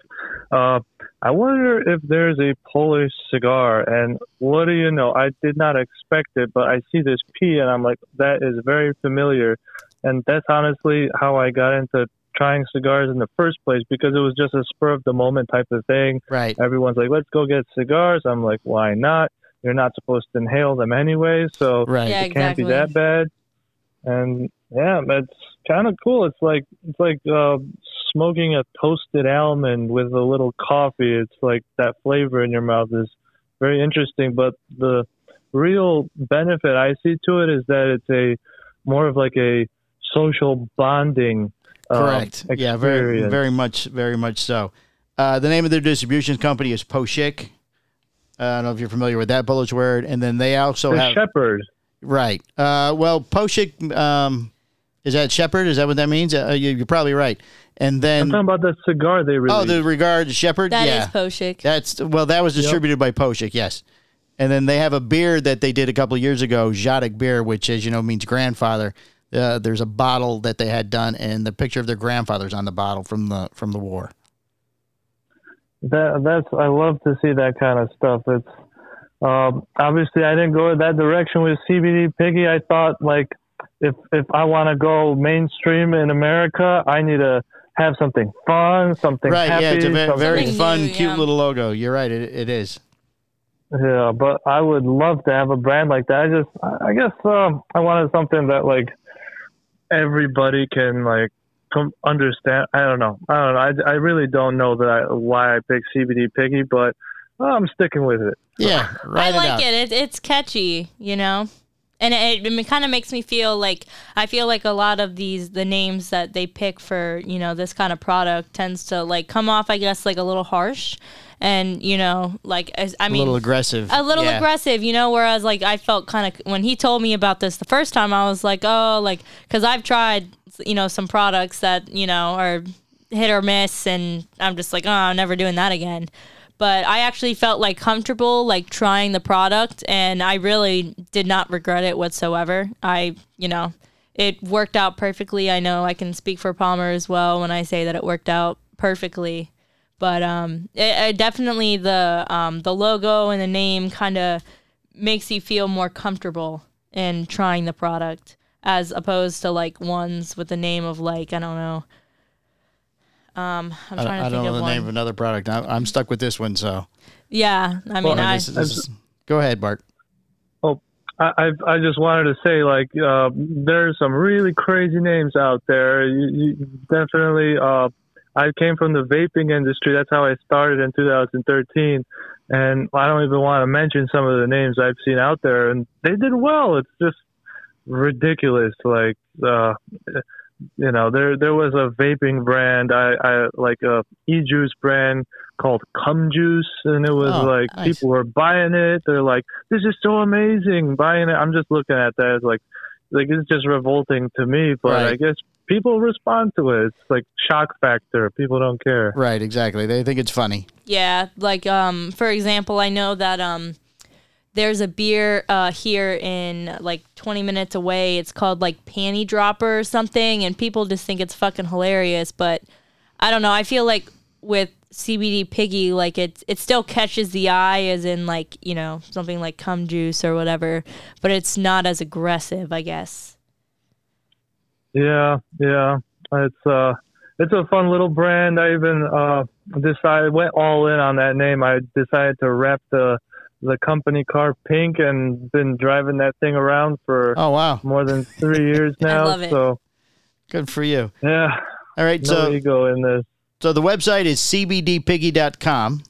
uh, I wonder if there's a Polish cigar. And what do you know? I did not expect it, but I see this P, and I'm like, that is very familiar. And that's honestly how I got into trying cigars in the first place because it was just a spur of the moment type of thing
Right.
everyone's like, let's go get cigars. I'm like, why not? You're not supposed to inhale them anyway, so
Right.
Yeah,
it can't
exactly.
be that bad. And yeah, it's kind of cool. It's like it's like uh, smoking a toasted almond with a little coffee. It's like that flavor in your mouth is very interesting. But the real benefit I see to it is that it's a more of like a social bonding. um,
Correct. yeah, very very much very much so. Uh, the name of their distribution company is Poshik. Uh, I don't know if you're familiar with that Polish word. And then they also
The
have
shepherd.
right. Uh, well, Poshik um, is that shepherd? Is that what that means? Uh, you, you're probably right. And then
I'm
then
talking about the cigar they released.
oh, the regard shepherd.
That is
yeah,
Poshik.
that's well, that was distributed by Poshik. Yes. And then they have a beer that they did a couple of years ago, Dziadek beer, which, as you know, means grandfather. Uh, there's a bottle that they had done, and the picture of their grandfather's on the bottle from the from the war.
That that's I love to see that kind of stuff. It's um, obviously I didn't go that direction with CBD Piggy. I thought like if if I want to go mainstream in America, I need to have something fun, something
Right,
happy.
yeah, it's a very, very fun,
new,
cute
yeah.
little logo. You're right, it, it is.
yeah. But I would love to have a brand like that. I just I I guess um, I wanted something that like everybody can like com- understand. I don't know. I don't know. I, I really don't know that I, why I picked CBD Piggy, but oh, I'm sticking with it.
Yeah, right.
I like it. it. It's catchy, you know, and it, it kind of makes me feel like I feel like a lot of these the names that they pick for you know this kind of product tends to like come off, I guess, like a little harsh, and you know, like as, I
A
mean, a
little aggressive.
a little
Yeah.
aggressive, you know. Whereas, like, I felt kind of when he told me about this the first time, I was like, oh, like, because I've tried, you know, some products that you know are hit or miss, and I'm just like, oh, I'm never doing that again. But I actually felt like comfortable, like trying the product, and I really did not regret it whatsoever. I, you know, it worked out perfectly. I know I can speak for Palmer as well when I say that it worked out perfectly but um, it, it definitely the um, the logo and the name kind of makes you feel more comfortable in trying the product as opposed to like ones with the name of like I don't know. Um, I'm
I,
trying to
I
think
don't know
of
the
one.
name of another product. I, I'm stuck with this one, so.
Yeah, I mean,
I
I,
guess this is- go ahead, Bart.
I I I just wanted to say like uh, there's some really crazy names out there. You, you definitely. Uh, I came from the vaping industry. That's how I started in 2013, and I don't even want to mention some of the names I've seen out there, and they did well. It's just ridiculous. Like uh, you know, there there was a vaping brand. I I like a e juice brand called Cum Juice, and it was
Oh,
like
nice.
people were buying it. They're like, "This is so amazing!" Buying it. I'm just looking at that as like, like it's just revolting to me. But
Right.
I guess people respond to it. It's like shock factor. People don't care.
Right, exactly. They think it's funny.
Yeah, like um, for example, I know that um, there's a beer uh here in like 20 minutes away. It's called like Panty Dropper or something, and people just think it's fucking hilarious. But I don't know. I feel like with CBD Piggy, like it it still catches the eye, as in like you know something like cum juice or whatever, but it's not as aggressive, I guess.
Yeah, yeah. It's uh it's a fun little brand. I even uh decided went all in on that name. I decided to wrap the the company car pink and been driving that thing around for
Oh wow,
more than three years now.
love it.
So
good for you.
yeah,
All right,
no
so
ego in this.
so the website is cbdpiggy.com.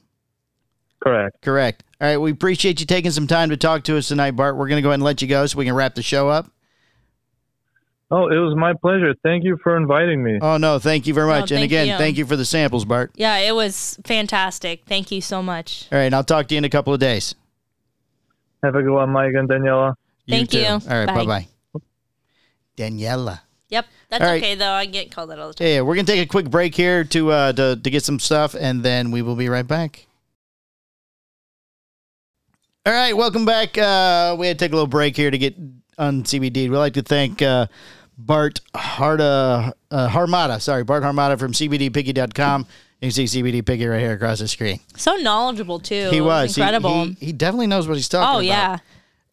Correct.
Correct. All right, we appreciate you taking some time to talk to us tonight, Bart. We're going to go ahead and let you go so we can wrap the show up.
Oh, it was my pleasure. Thank you for inviting me.
Oh no, thank you very
No,
much. and
thank
again,
you.
thank you for the samples, Bart.
Yeah, it was fantastic. Thank you so much.
All right, and I'll talk to you in a couple of days.
Have a good one, Mike and Daniela.
Thank
too.
you.
All right, bye
Bye.
bye. Daniela.
Yep, that's
All right.
okay though. I get called that all the time.
Yeah, yeah, we're gonna take a quick break here to uh to, to get some stuff, and then we will be right back. All right, welcome back. Uh, we had to take a little break here to get on CBD. We'd like to thank uh, Bart Harda, uh, Harmata. Sorry, Bart Harmata from CBDPiggy.com. You can see CBD Piggy right here across the screen.
So knowledgeable too.
He was He-
incredible.
He, he definitely knows what he's talking about.
oh
about.
yeah,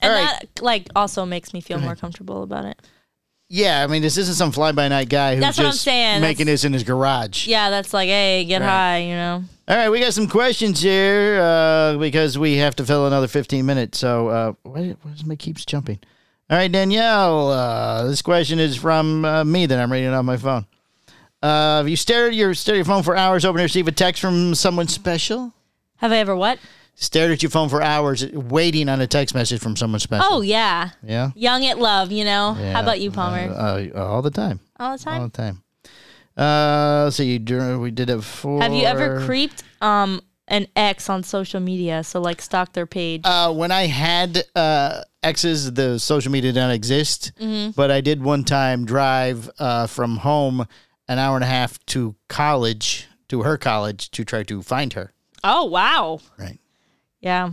and
All right.
that like also makes me feel more comfortable about it.
Yeah, I mean, this isn't some fly by night guy who's
That's
just
saying.
making
That's-
this in his garage.
Yeah, that's like, hey, get
Right.
high, you know.
All right, we got some questions here uh, because we have to fill another 15 minutes. So, uh, why, why does my keeps jumping? All right, Danielle, uh, this question is from uh, me that I'm reading off my phone. Uh, have you stared at your stared at your phone for hours, hoping to receive a text from someone special?
Have I ever what?
Stared at your phone for hours, waiting on a text message from someone special.
Oh yeah,
yeah.
young at love, you know.
Yeah.
How about you, Palmer?
Uh, uh, all the time.
all the time.
All the time. Uh, let's see. dur- We did it for.
Have you ever creeped um an ex on social media? So like stalk their page.
Uh, when I had uh, exes, the social media didn't exist,
Mm-hmm.
but I did one time drive uh, from home an hour and a half to college, to her college, to try to find her.
oh wow.
Right.
Yeah.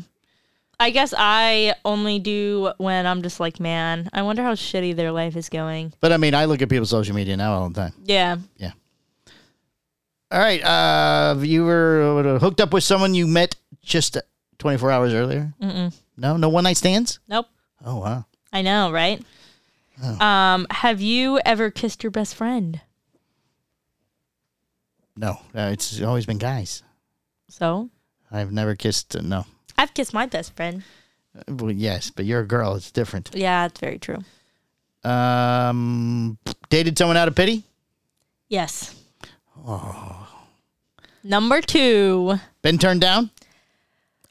I guess I only do when I'm just like, man, I wonder how shitty their life is going.
But I mean, I look at people's social media now all the time.
Yeah. Yeah.
All right. Uh, you were hooked up with someone you met just 24 hours earlier?
Mm-mm.
No, no one night stands?
Nope.
Oh, wow.
I know, right?
Oh.
Um, have you ever kissed your best friend?
No, uh, it's always been guys.
So
I've never kissed, uh, no.
I've kissed my best friend.
Uh, Well, yes, but you're a girl. It's different.
Yeah, it's very true.
Um, dated someone out of pity?
Yes.
Oh.
Number two.
Been turned down?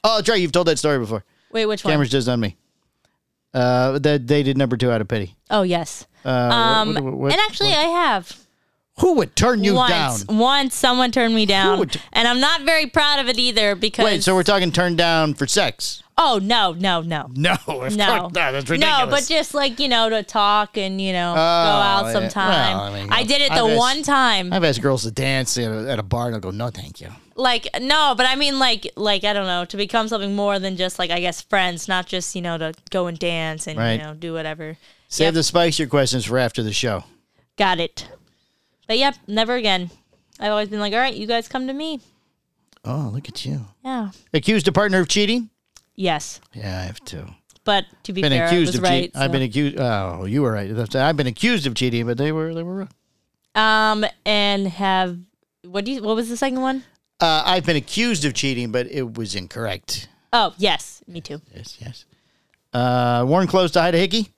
Oh, that's right. You've told that story before.
Wait, which one?
Cameron's just on me. Uh, that did number two out of pity.
Oh yes.
Uh,
Um,
what- what- what-
and actually, I have.
who would turn you
once,
down?
once someone turned me down,
would-
and I'm not very proud of it either because.
Wait, so we're talking turned down for sex?
Oh no, no, no.
No,
No,
not. That's ridiculous.
no, but just like you know, to talk and you know,
Oh,
go out
yeah.
sometime.
Well, I mean,
I did it
I've
the
asked-
one time.
I've asked girls to dance at a, at a bar and they'll go, no, thank you.
like no, but I mean like like I don't know, to become something more than just like I guess friends, not just you know to go and dance and
Right.
you know do whatever.
Save
Yep.
the spice your questions for after the show.
Got it. But yep, never again. I've always been like, all right, you guys come to me.
Oh, look at you.
Yeah.
Accused a partner of cheating?
Yes,
Yeah, I have too.
but to be
Been
fair, I
accused
was
of
right.
cheating. I've
so.
been accused. Oh, you were right. That's- I've been accused of cheating, but they were they were wrong.
Um, and have what do you? What was the second one?
Uh, I've been accused of cheating, but it was incorrect.
Oh yes, me too.
Yes, yes. Uh, worn clothes to hide a hickey?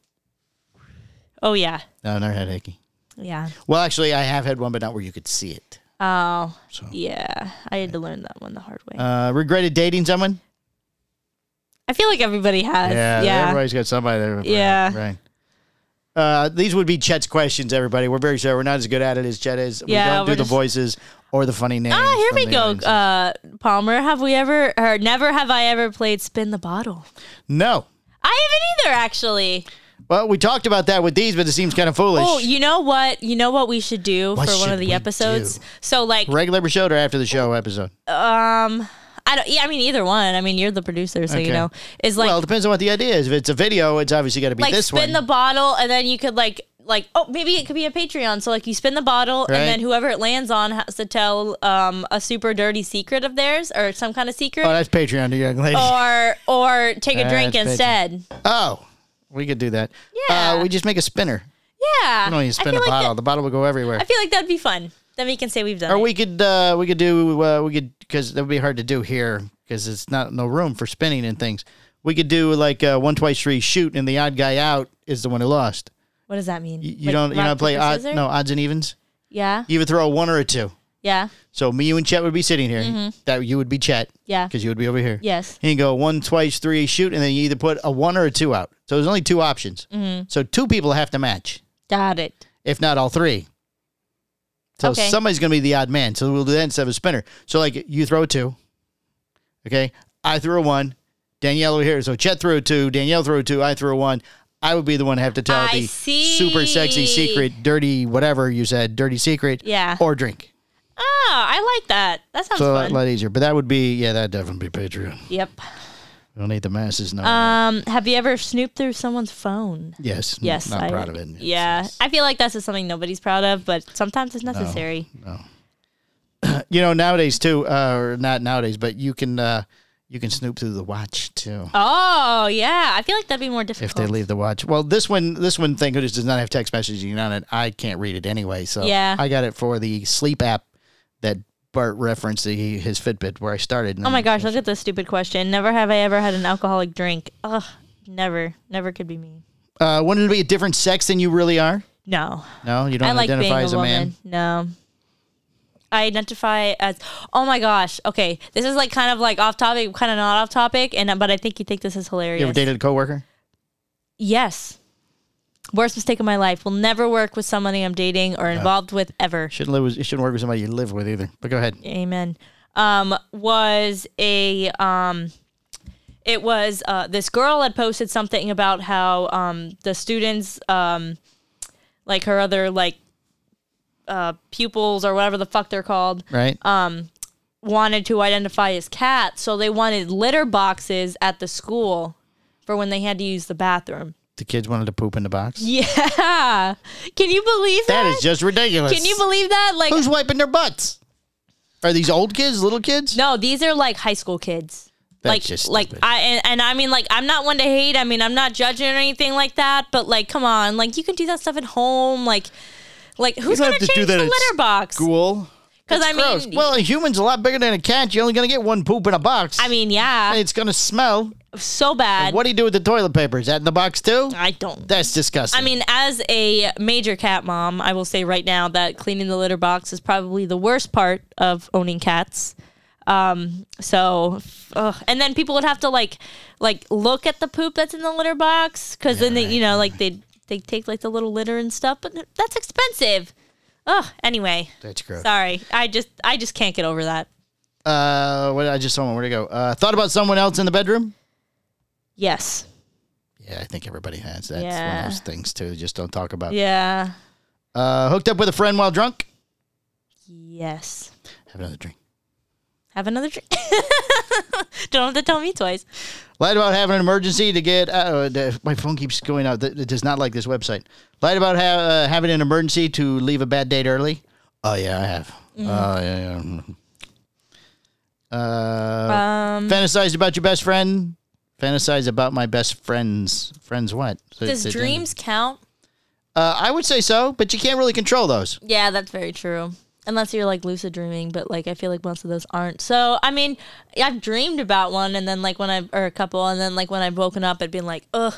Oh yeah,
No, never had a hickey.
yeah.
Well, actually, I have had one, but not where you could see it.
Oh
So,
yeah, I had to learn that one the hard way.
uh, regretted dating someone?
I feel like everybody has. Yeah,
everybody's got somebody there.
Yeah.
right. Uh, these would be Chet's questions, everybody. We're very sorry. We're not as good at it as Chet is.
Yeah, We
don't do the
just-
voices or the funny names.
Ah, here we go, uh, Palmer. Have we ever, or never have I ever played spin the bottle?
no.
I haven't either, actually.
Well, we talked about that with these, but it seems kind of foolish.
Oh, you know what? You know what we should do
What
for one of the episodes?
do?
So like
Regular episode or after the show episode?
um I don't yeah, I mean either one. I mean you're the producer, so you know. Is like
well, it depends on what the idea is. If it's a video, it's obviously got to be
like
this
spin
one.
the bottle and then you could like like oh maybe it could be a patreon so like you spin the bottle
Right.
and then whoever it lands on has to tell um a super dirty secret of theirs or some kind of secret
oh, that's Patreon, the young lady.
or or take a drink
That's
instead
Oh, we could do that.
Yeah.
Uh, we just make a spinner.
yeah
We don't even spin a bottle.
that-
the bottle will go everywhere.
i feel like that'd be fun then we can say we've done
or
it
we could uh, we could do uh, we could because that would be hard to do here because it's not no room for spinning and things. We could do like uh, one twice three shoot and the odd guy out is the one who lost.
what does that mean
You, you
Like
don't you don't play
paper,
odd, no odds and evens.
yeah
You either throw a one or a two.
yeah
So me, you, and Chet would be sitting here. That you would be Chet
yeah
because you would be over here.
yes
And you go one, twice, three, shoot, and then you either put a one or a two out. So there's only two options.
Mm-hmm.
So two people have to match,
got it
if not all three. So
Okay.
somebody's going to be the odd man. So we'll do that instead of a spinner. So like you throw a two. Okay. I threw a one. Danielle over here. So Chet threw a two. Danielle threw a two. I threw a one. I would be the one to have to tell
I
the
see.
super sexy secret, dirty, whatever you said, dirty secret.
Yeah.
Or drink.
oh i like that that sounds
So a lot easier. But that would be, yeah, that'd definitely be Patreon.
yep
We don't need the masses. No.
um have you ever snooped through someone's phone
yes.
Yes,
Not
I,
proud of it.
Yeah, I feel like that's just something nobody's proud of, but sometimes it's necessary. No.
you know nowadays too uh, or not nowadays but you can uh you can snoop through the watch too
Oh yeah, I feel like that'd be more difficult.
if they leave the watch well this one this one thing just does not have text messaging on it i can't read it anyway so
Yeah.
i got it for the sleep app that bart referenced the, his fitbit where i started
Oh my gosh, look at this stupid question. Never have I ever had an alcoholic drink. Ugh, never, never could be me.
uh wouldn't it be a different sex than you really are
No,
no you don't
I like
identify
a
as a
woman.
man
No. I identify as oh my gosh. Okay, this is like kind of like off topic, kind of not off topic, and but I think you think this is hilarious.
you ever dated a coworker
Yes. Worst mistake of my life. Will never work with somebody I'm dating or involved with ever.
shouldn't live with, you shouldn't work with somebody you live with either but go ahead
Amen. Um, was a um, it was uh, this girl had posted something about how um the students um, like her other like uh pupils or whatever the fuck they're called
right
wanted to identify as cats, so they wanted litter boxes at the school for when they had to use the bathroom.
The kids wanted to poop in the box
Yeah, can you believe that?
that is just ridiculous
Can you believe that? Like,
who's wiping their butts are these old kids little kids
No, these are like high school kids.
That's
like,
just
like
stupid.
I and, and I mean, like I'm not one to hate. I mean, I'm not judging or anything like that. But like, come on, like you can do that stuff at home. Like, like who's gonna
have do
change
that
the litter box?
school
Because I
Gross.
mean,
well, a human's a lot bigger than a cat. You're only gonna get one poop in a box.
I mean, yeah,
it's gonna smell.
so bad.
What do you do with the toilet paper? Is that in the box too?
I don't.
That's disgusting.
I mean, as a major cat mom, I will say right now that cleaning the litter box is probably the worst part of owning cats. Um, so, ugh. and then people would have to like, like look at the poop that's in the litter box because then they, you know, like they they take like the little litter and stuff, but that's expensive. Oh, anyway,
that's gross.
sorry, I just I just can't get over that.
Uh, what I just saw one. Where'd it go? Uh, thought about someone else in the bedroom.
Yes.
Yeah, I think everybody has. That's one
Yeah.
of those things too. Just don't talk about.
Yeah.
Uh, hooked up with a friend while drunk.
Yes.
Have another drink.
Have another drink. Don't have to tell me twice.
Lied about having an emergency to get. Uh, the- my phone keeps going out. It does not like this website. Lied about ha- uh, having an emergency to leave a bad date early. Oh yeah, I have.
Mm-hmm.
Oh yeah, yeah. Uh,
Um,
fantasized about your best friend. Fantasize about my best friends. Friends what? So
does dreams count?
Uh, I would say so, but you can't really control those.
Yeah, that's very true. Unless you're like lucid dreaming, but like I feel like most of those aren't. So I mean, I've dreamed about one, and then like when I or a couple, and then like when I've woken up, I'd been like, ugh,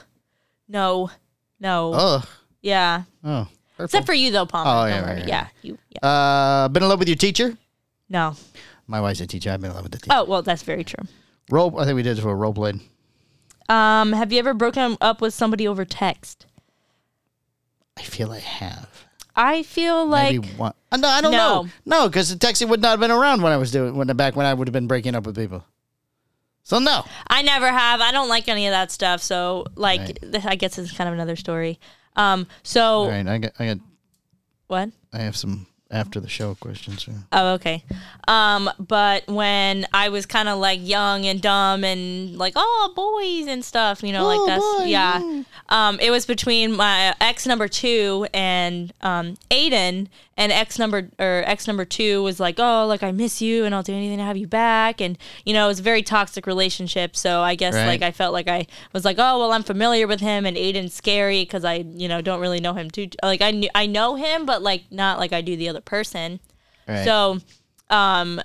no, no,
Ugh.
yeah.
Oh.
Except for you though, Palmer.
Oh, yeah,
worry.
right,
yeah,
right.
you. Yeah.
Uh, been in love with your teacher?
No.
My wife's a teacher. I've been in love with the teacher.
Oh well, that's very true.
Role. I think we did this for a role played.
Um, have you ever broken up with somebody over text?
I feel I have.
I feel like
Maybe one. Uh, no, I don't
No.
know. No, because the texting would not have been around when I was doing when back when I would have been breaking up with people. So no.
I never have. I don't like any of that stuff. So like,
Right.
th- I guess it's kind of another story. Um. So
All right, I got I got
what?
I have some after the show questions. Here.
Oh, okay. Um, but when I was kind of like young and dumb and like, oh, boys and stuff, you know,
Oh,
like that's
boy,
yeah. Um, it was between my ex number two and um Aiden, and X number or X number two was like, oh, like I miss you and I'll do anything to have you back, and you know, it was a very toxic relationship. So I guess
Right.
like I felt like I was like, oh, well, I'm familiar with him, and Aiden's scary because I, you know, don't really know him too. Like I knew I know him, but like not like I do the other person.
Right.
So, um,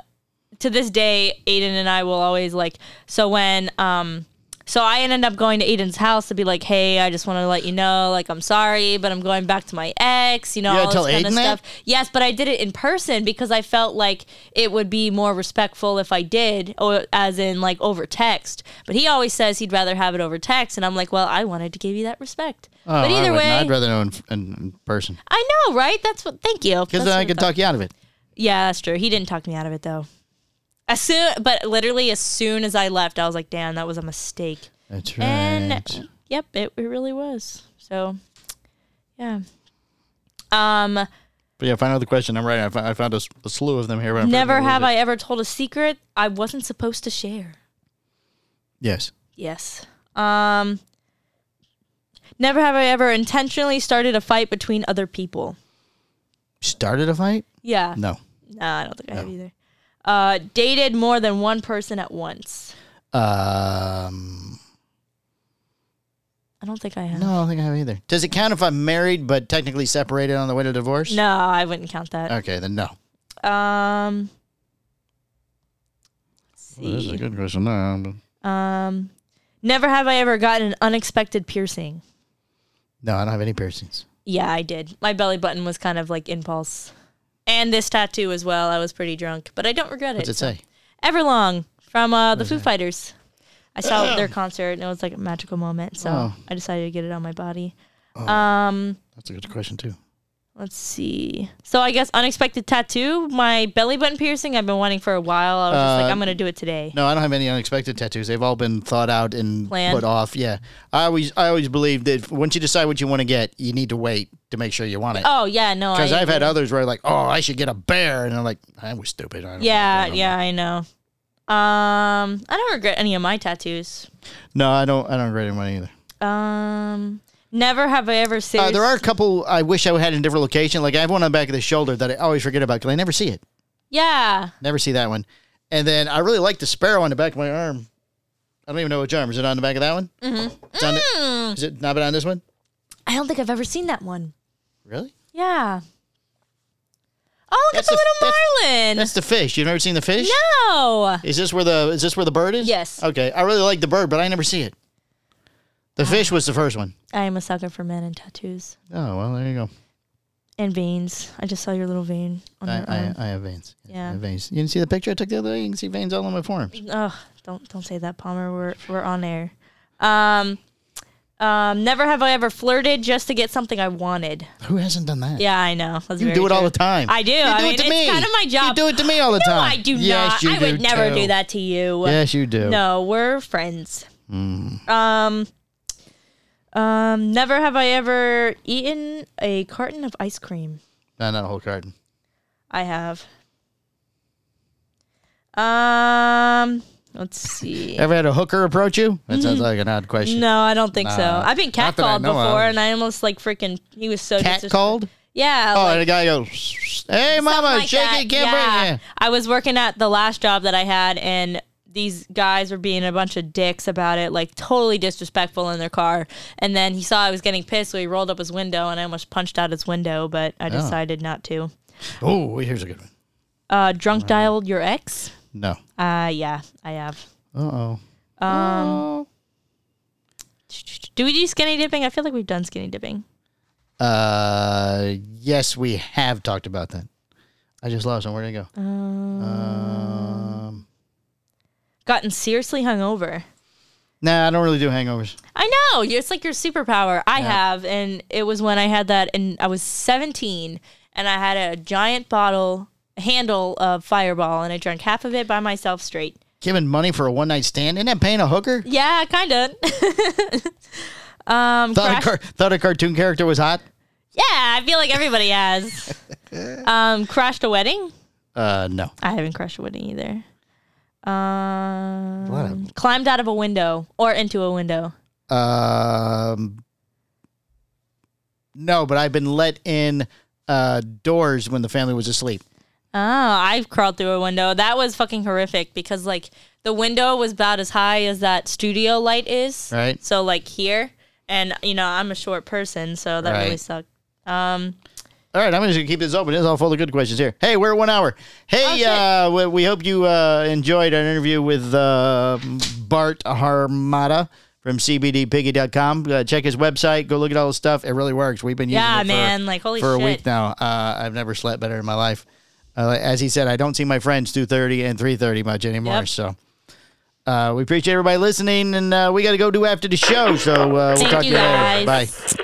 to this day, Aiden and I will always like. So when um, so I ended up going to Aiden's house to be like, hey, I just want to let you know, like, I'm sorry, but I'm going back to my ex. You know, all this kind of
Aiden that?
stuff. Yes, but I did it in person because I felt like it would be more respectful if I did, or as in like over text. But he always says he'd rather have it over text, and I'm like, well, I wanted to give you that respect.
Oh,
but either way,
I'd rather know in, in, in person
I know, right? That's what. Thank you.
because then I could talk you out of it.
Yeah, that's true. He didn't talk me out of it though. As soon, but literally as soon as I left, I was like, "Damn, that was a mistake."
That's right.
And yep, it, it really was. So, yeah. Um,
but yeah, final the question. I'm right. I found, I found a, a slew of them here. But I'm
never have I ever told a secret I wasn't supposed to share.
Yes.
Yes. Um, never have I ever intentionally started a fight between other people.
Started a fight?
Yeah.
No.
No, I don't think I have either. Uh, dated more than one person at once.
Um.
I don't think I have.
No, I don't think I have either. Does it count if I'm married but technically separated on the way to divorce?
No, I wouldn't count that.
Okay, then no.
Um, let's
Well, this is
see.
a good question. No, but-
Um, never have I ever gotten an unexpected piercing.
no, I don't have any piercings.
Yeah, I did. My belly button was kind of like impulse, and this tattoo as well. I was pretty drunk, but I don't regret
What's
it.
it say?
Everlong from uh, the Foo Fighters. I saw their concert and it was like a magical moment, so
Oh.
I decided to get it on my body. Um,
That's a good question too.
Let's see. So I guess unexpected tattoo, my belly button piercing. I've been wanting for a while. I was just
Uh,
like, I'm gonna do it today.
No, I don't have any unexpected tattoos. They've all been thought out and
Planned?
put off. Yeah, I always, I always believe that once you decide what you want to get, you need to wait to make sure you want it.
Oh yeah, no.
Because I've had
agree.
others where like, oh, I should get a bear, and I'm like, I was stupid. I don't
Yeah,
don't
yeah, I know. Um, I don't regret any of my tattoos.
No, I don't. I don't regret any either.
Um, never have I ever
Uh, there are a couple I wish I had in a different location. Like I have one on the back of the shoulder that I always forget about because I never see it.
Yeah.
Never see that one. And then I really like the sparrow on the back of my arm. I don't even know which arm. Is it on the back of that one? Mm-hmm. on the, is it not been on this one?
I don't think I've ever seen that one.
Really?
Yeah. Oh, look
That's
at the,
the-
little marlin.
That's the fish. You've never seen the fish?
no.
Is this where the is this where the bird is?
Yes.
Okay. I really like the bird, but I never see it. The fish was the first one.
I am a sucker for men and tattoos
Oh well, there you go.
and veins. I just saw your little vein on
I,
your
I,
arm.
I have veins.
Yeah.
I have veins. You didn't see the picture I took the other day? You can see veins all on my forearms.
Oh, don't don't say that, Palmer. We're we're on air. Um, um, never have I ever flirted just to get something I wanted.
Who hasn't done that?
Yeah, I know. That's
You
very
do it all
true.
the time.
I do.
You
I
do
mean,
it to
it's
me.
kind of my job.
You do it to me all the
No,
time.
I do
yes,
not.
You
I would never
too.
do that to you.
Yes, you do.
No, we're friends.
Mm.
Um, um, never have I ever eaten a carton of ice cream.
No, not a whole carton.
I have. Um, let's see.
Ever had a hooker approach you? That sounds like an odd question.
No, I don't think so.
Nah,
I've been
not that I
catcalled
know
before,
of.
and I almost like freaking. He was so
Cat
disres-
called?
Yeah.
Oh,
like,
and the guy goes, "Hey,
something
mama,
like
shake
that.
it, can't it."
I was working at the last job that I had, and these guys were being a bunch of dicks about it, like totally disrespectful in their car. And then he saw I was getting pissed, so he rolled up his window, and I almost punched out his window, but I decided not to.
Oh, here's a good one.
Uh, drunk dialed your ex?
No.
Uh, yeah, I have.
Uh oh.
Do we do skinny dipping? I feel like we've done skinny dipping.
Uh, yes, we have talked about that. I just lost him. Where'd he go? Um,
Gotten seriously hungover.
nah, I don't really do hangovers.
I know. It's like your superpower. I have, and it was when I had that, and I was 17, and I had a giant bottle handle of Fireball, and I drank half of it by myself straight.
Giving money for a one night stand? Isn't that paying a hooker?
Yeah, kind of. um,
Thought a,
crash-
car- thought a cartoon character was hot?
yeah, I feel like everybody has. um, crashed a wedding.
Uh, no.
I haven't crashed a wedding either.
What
Um, climbed out of a window or into a window.
Um, no, but I've been let in uh, doors when the family was asleep.
Oh, I've crawled through a window. That was fucking horrific because like the window was about as high as that studio light is.
Right.
So like here, and you know I'm a short person, so that really
Right.
sucked. Um,
All right, I'm just gonna keep this open. It's all full of good questions here. Hey, we're at one hour. Hey,
Oh,
uh, we, we hope you uh, enjoyed our interview with uh, Bart Harmata from CBDPiggy.com. Uh, check his website. Go look at all the stuff. It really works. We've been using
Yeah,
it for,
man, like, holy
for a week now. Uh, I've never slept better in my life. Uh, as he said, I don't see my friends two thirty and three thirty much anymore.
Yep.
So. Uh, we appreciate everybody listening, and uh, we got to go do after the show. So uh, we'll
Thank
talk
you,
to you
guys.
later. Bye.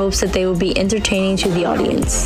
hopes that they will be entertaining to the audience.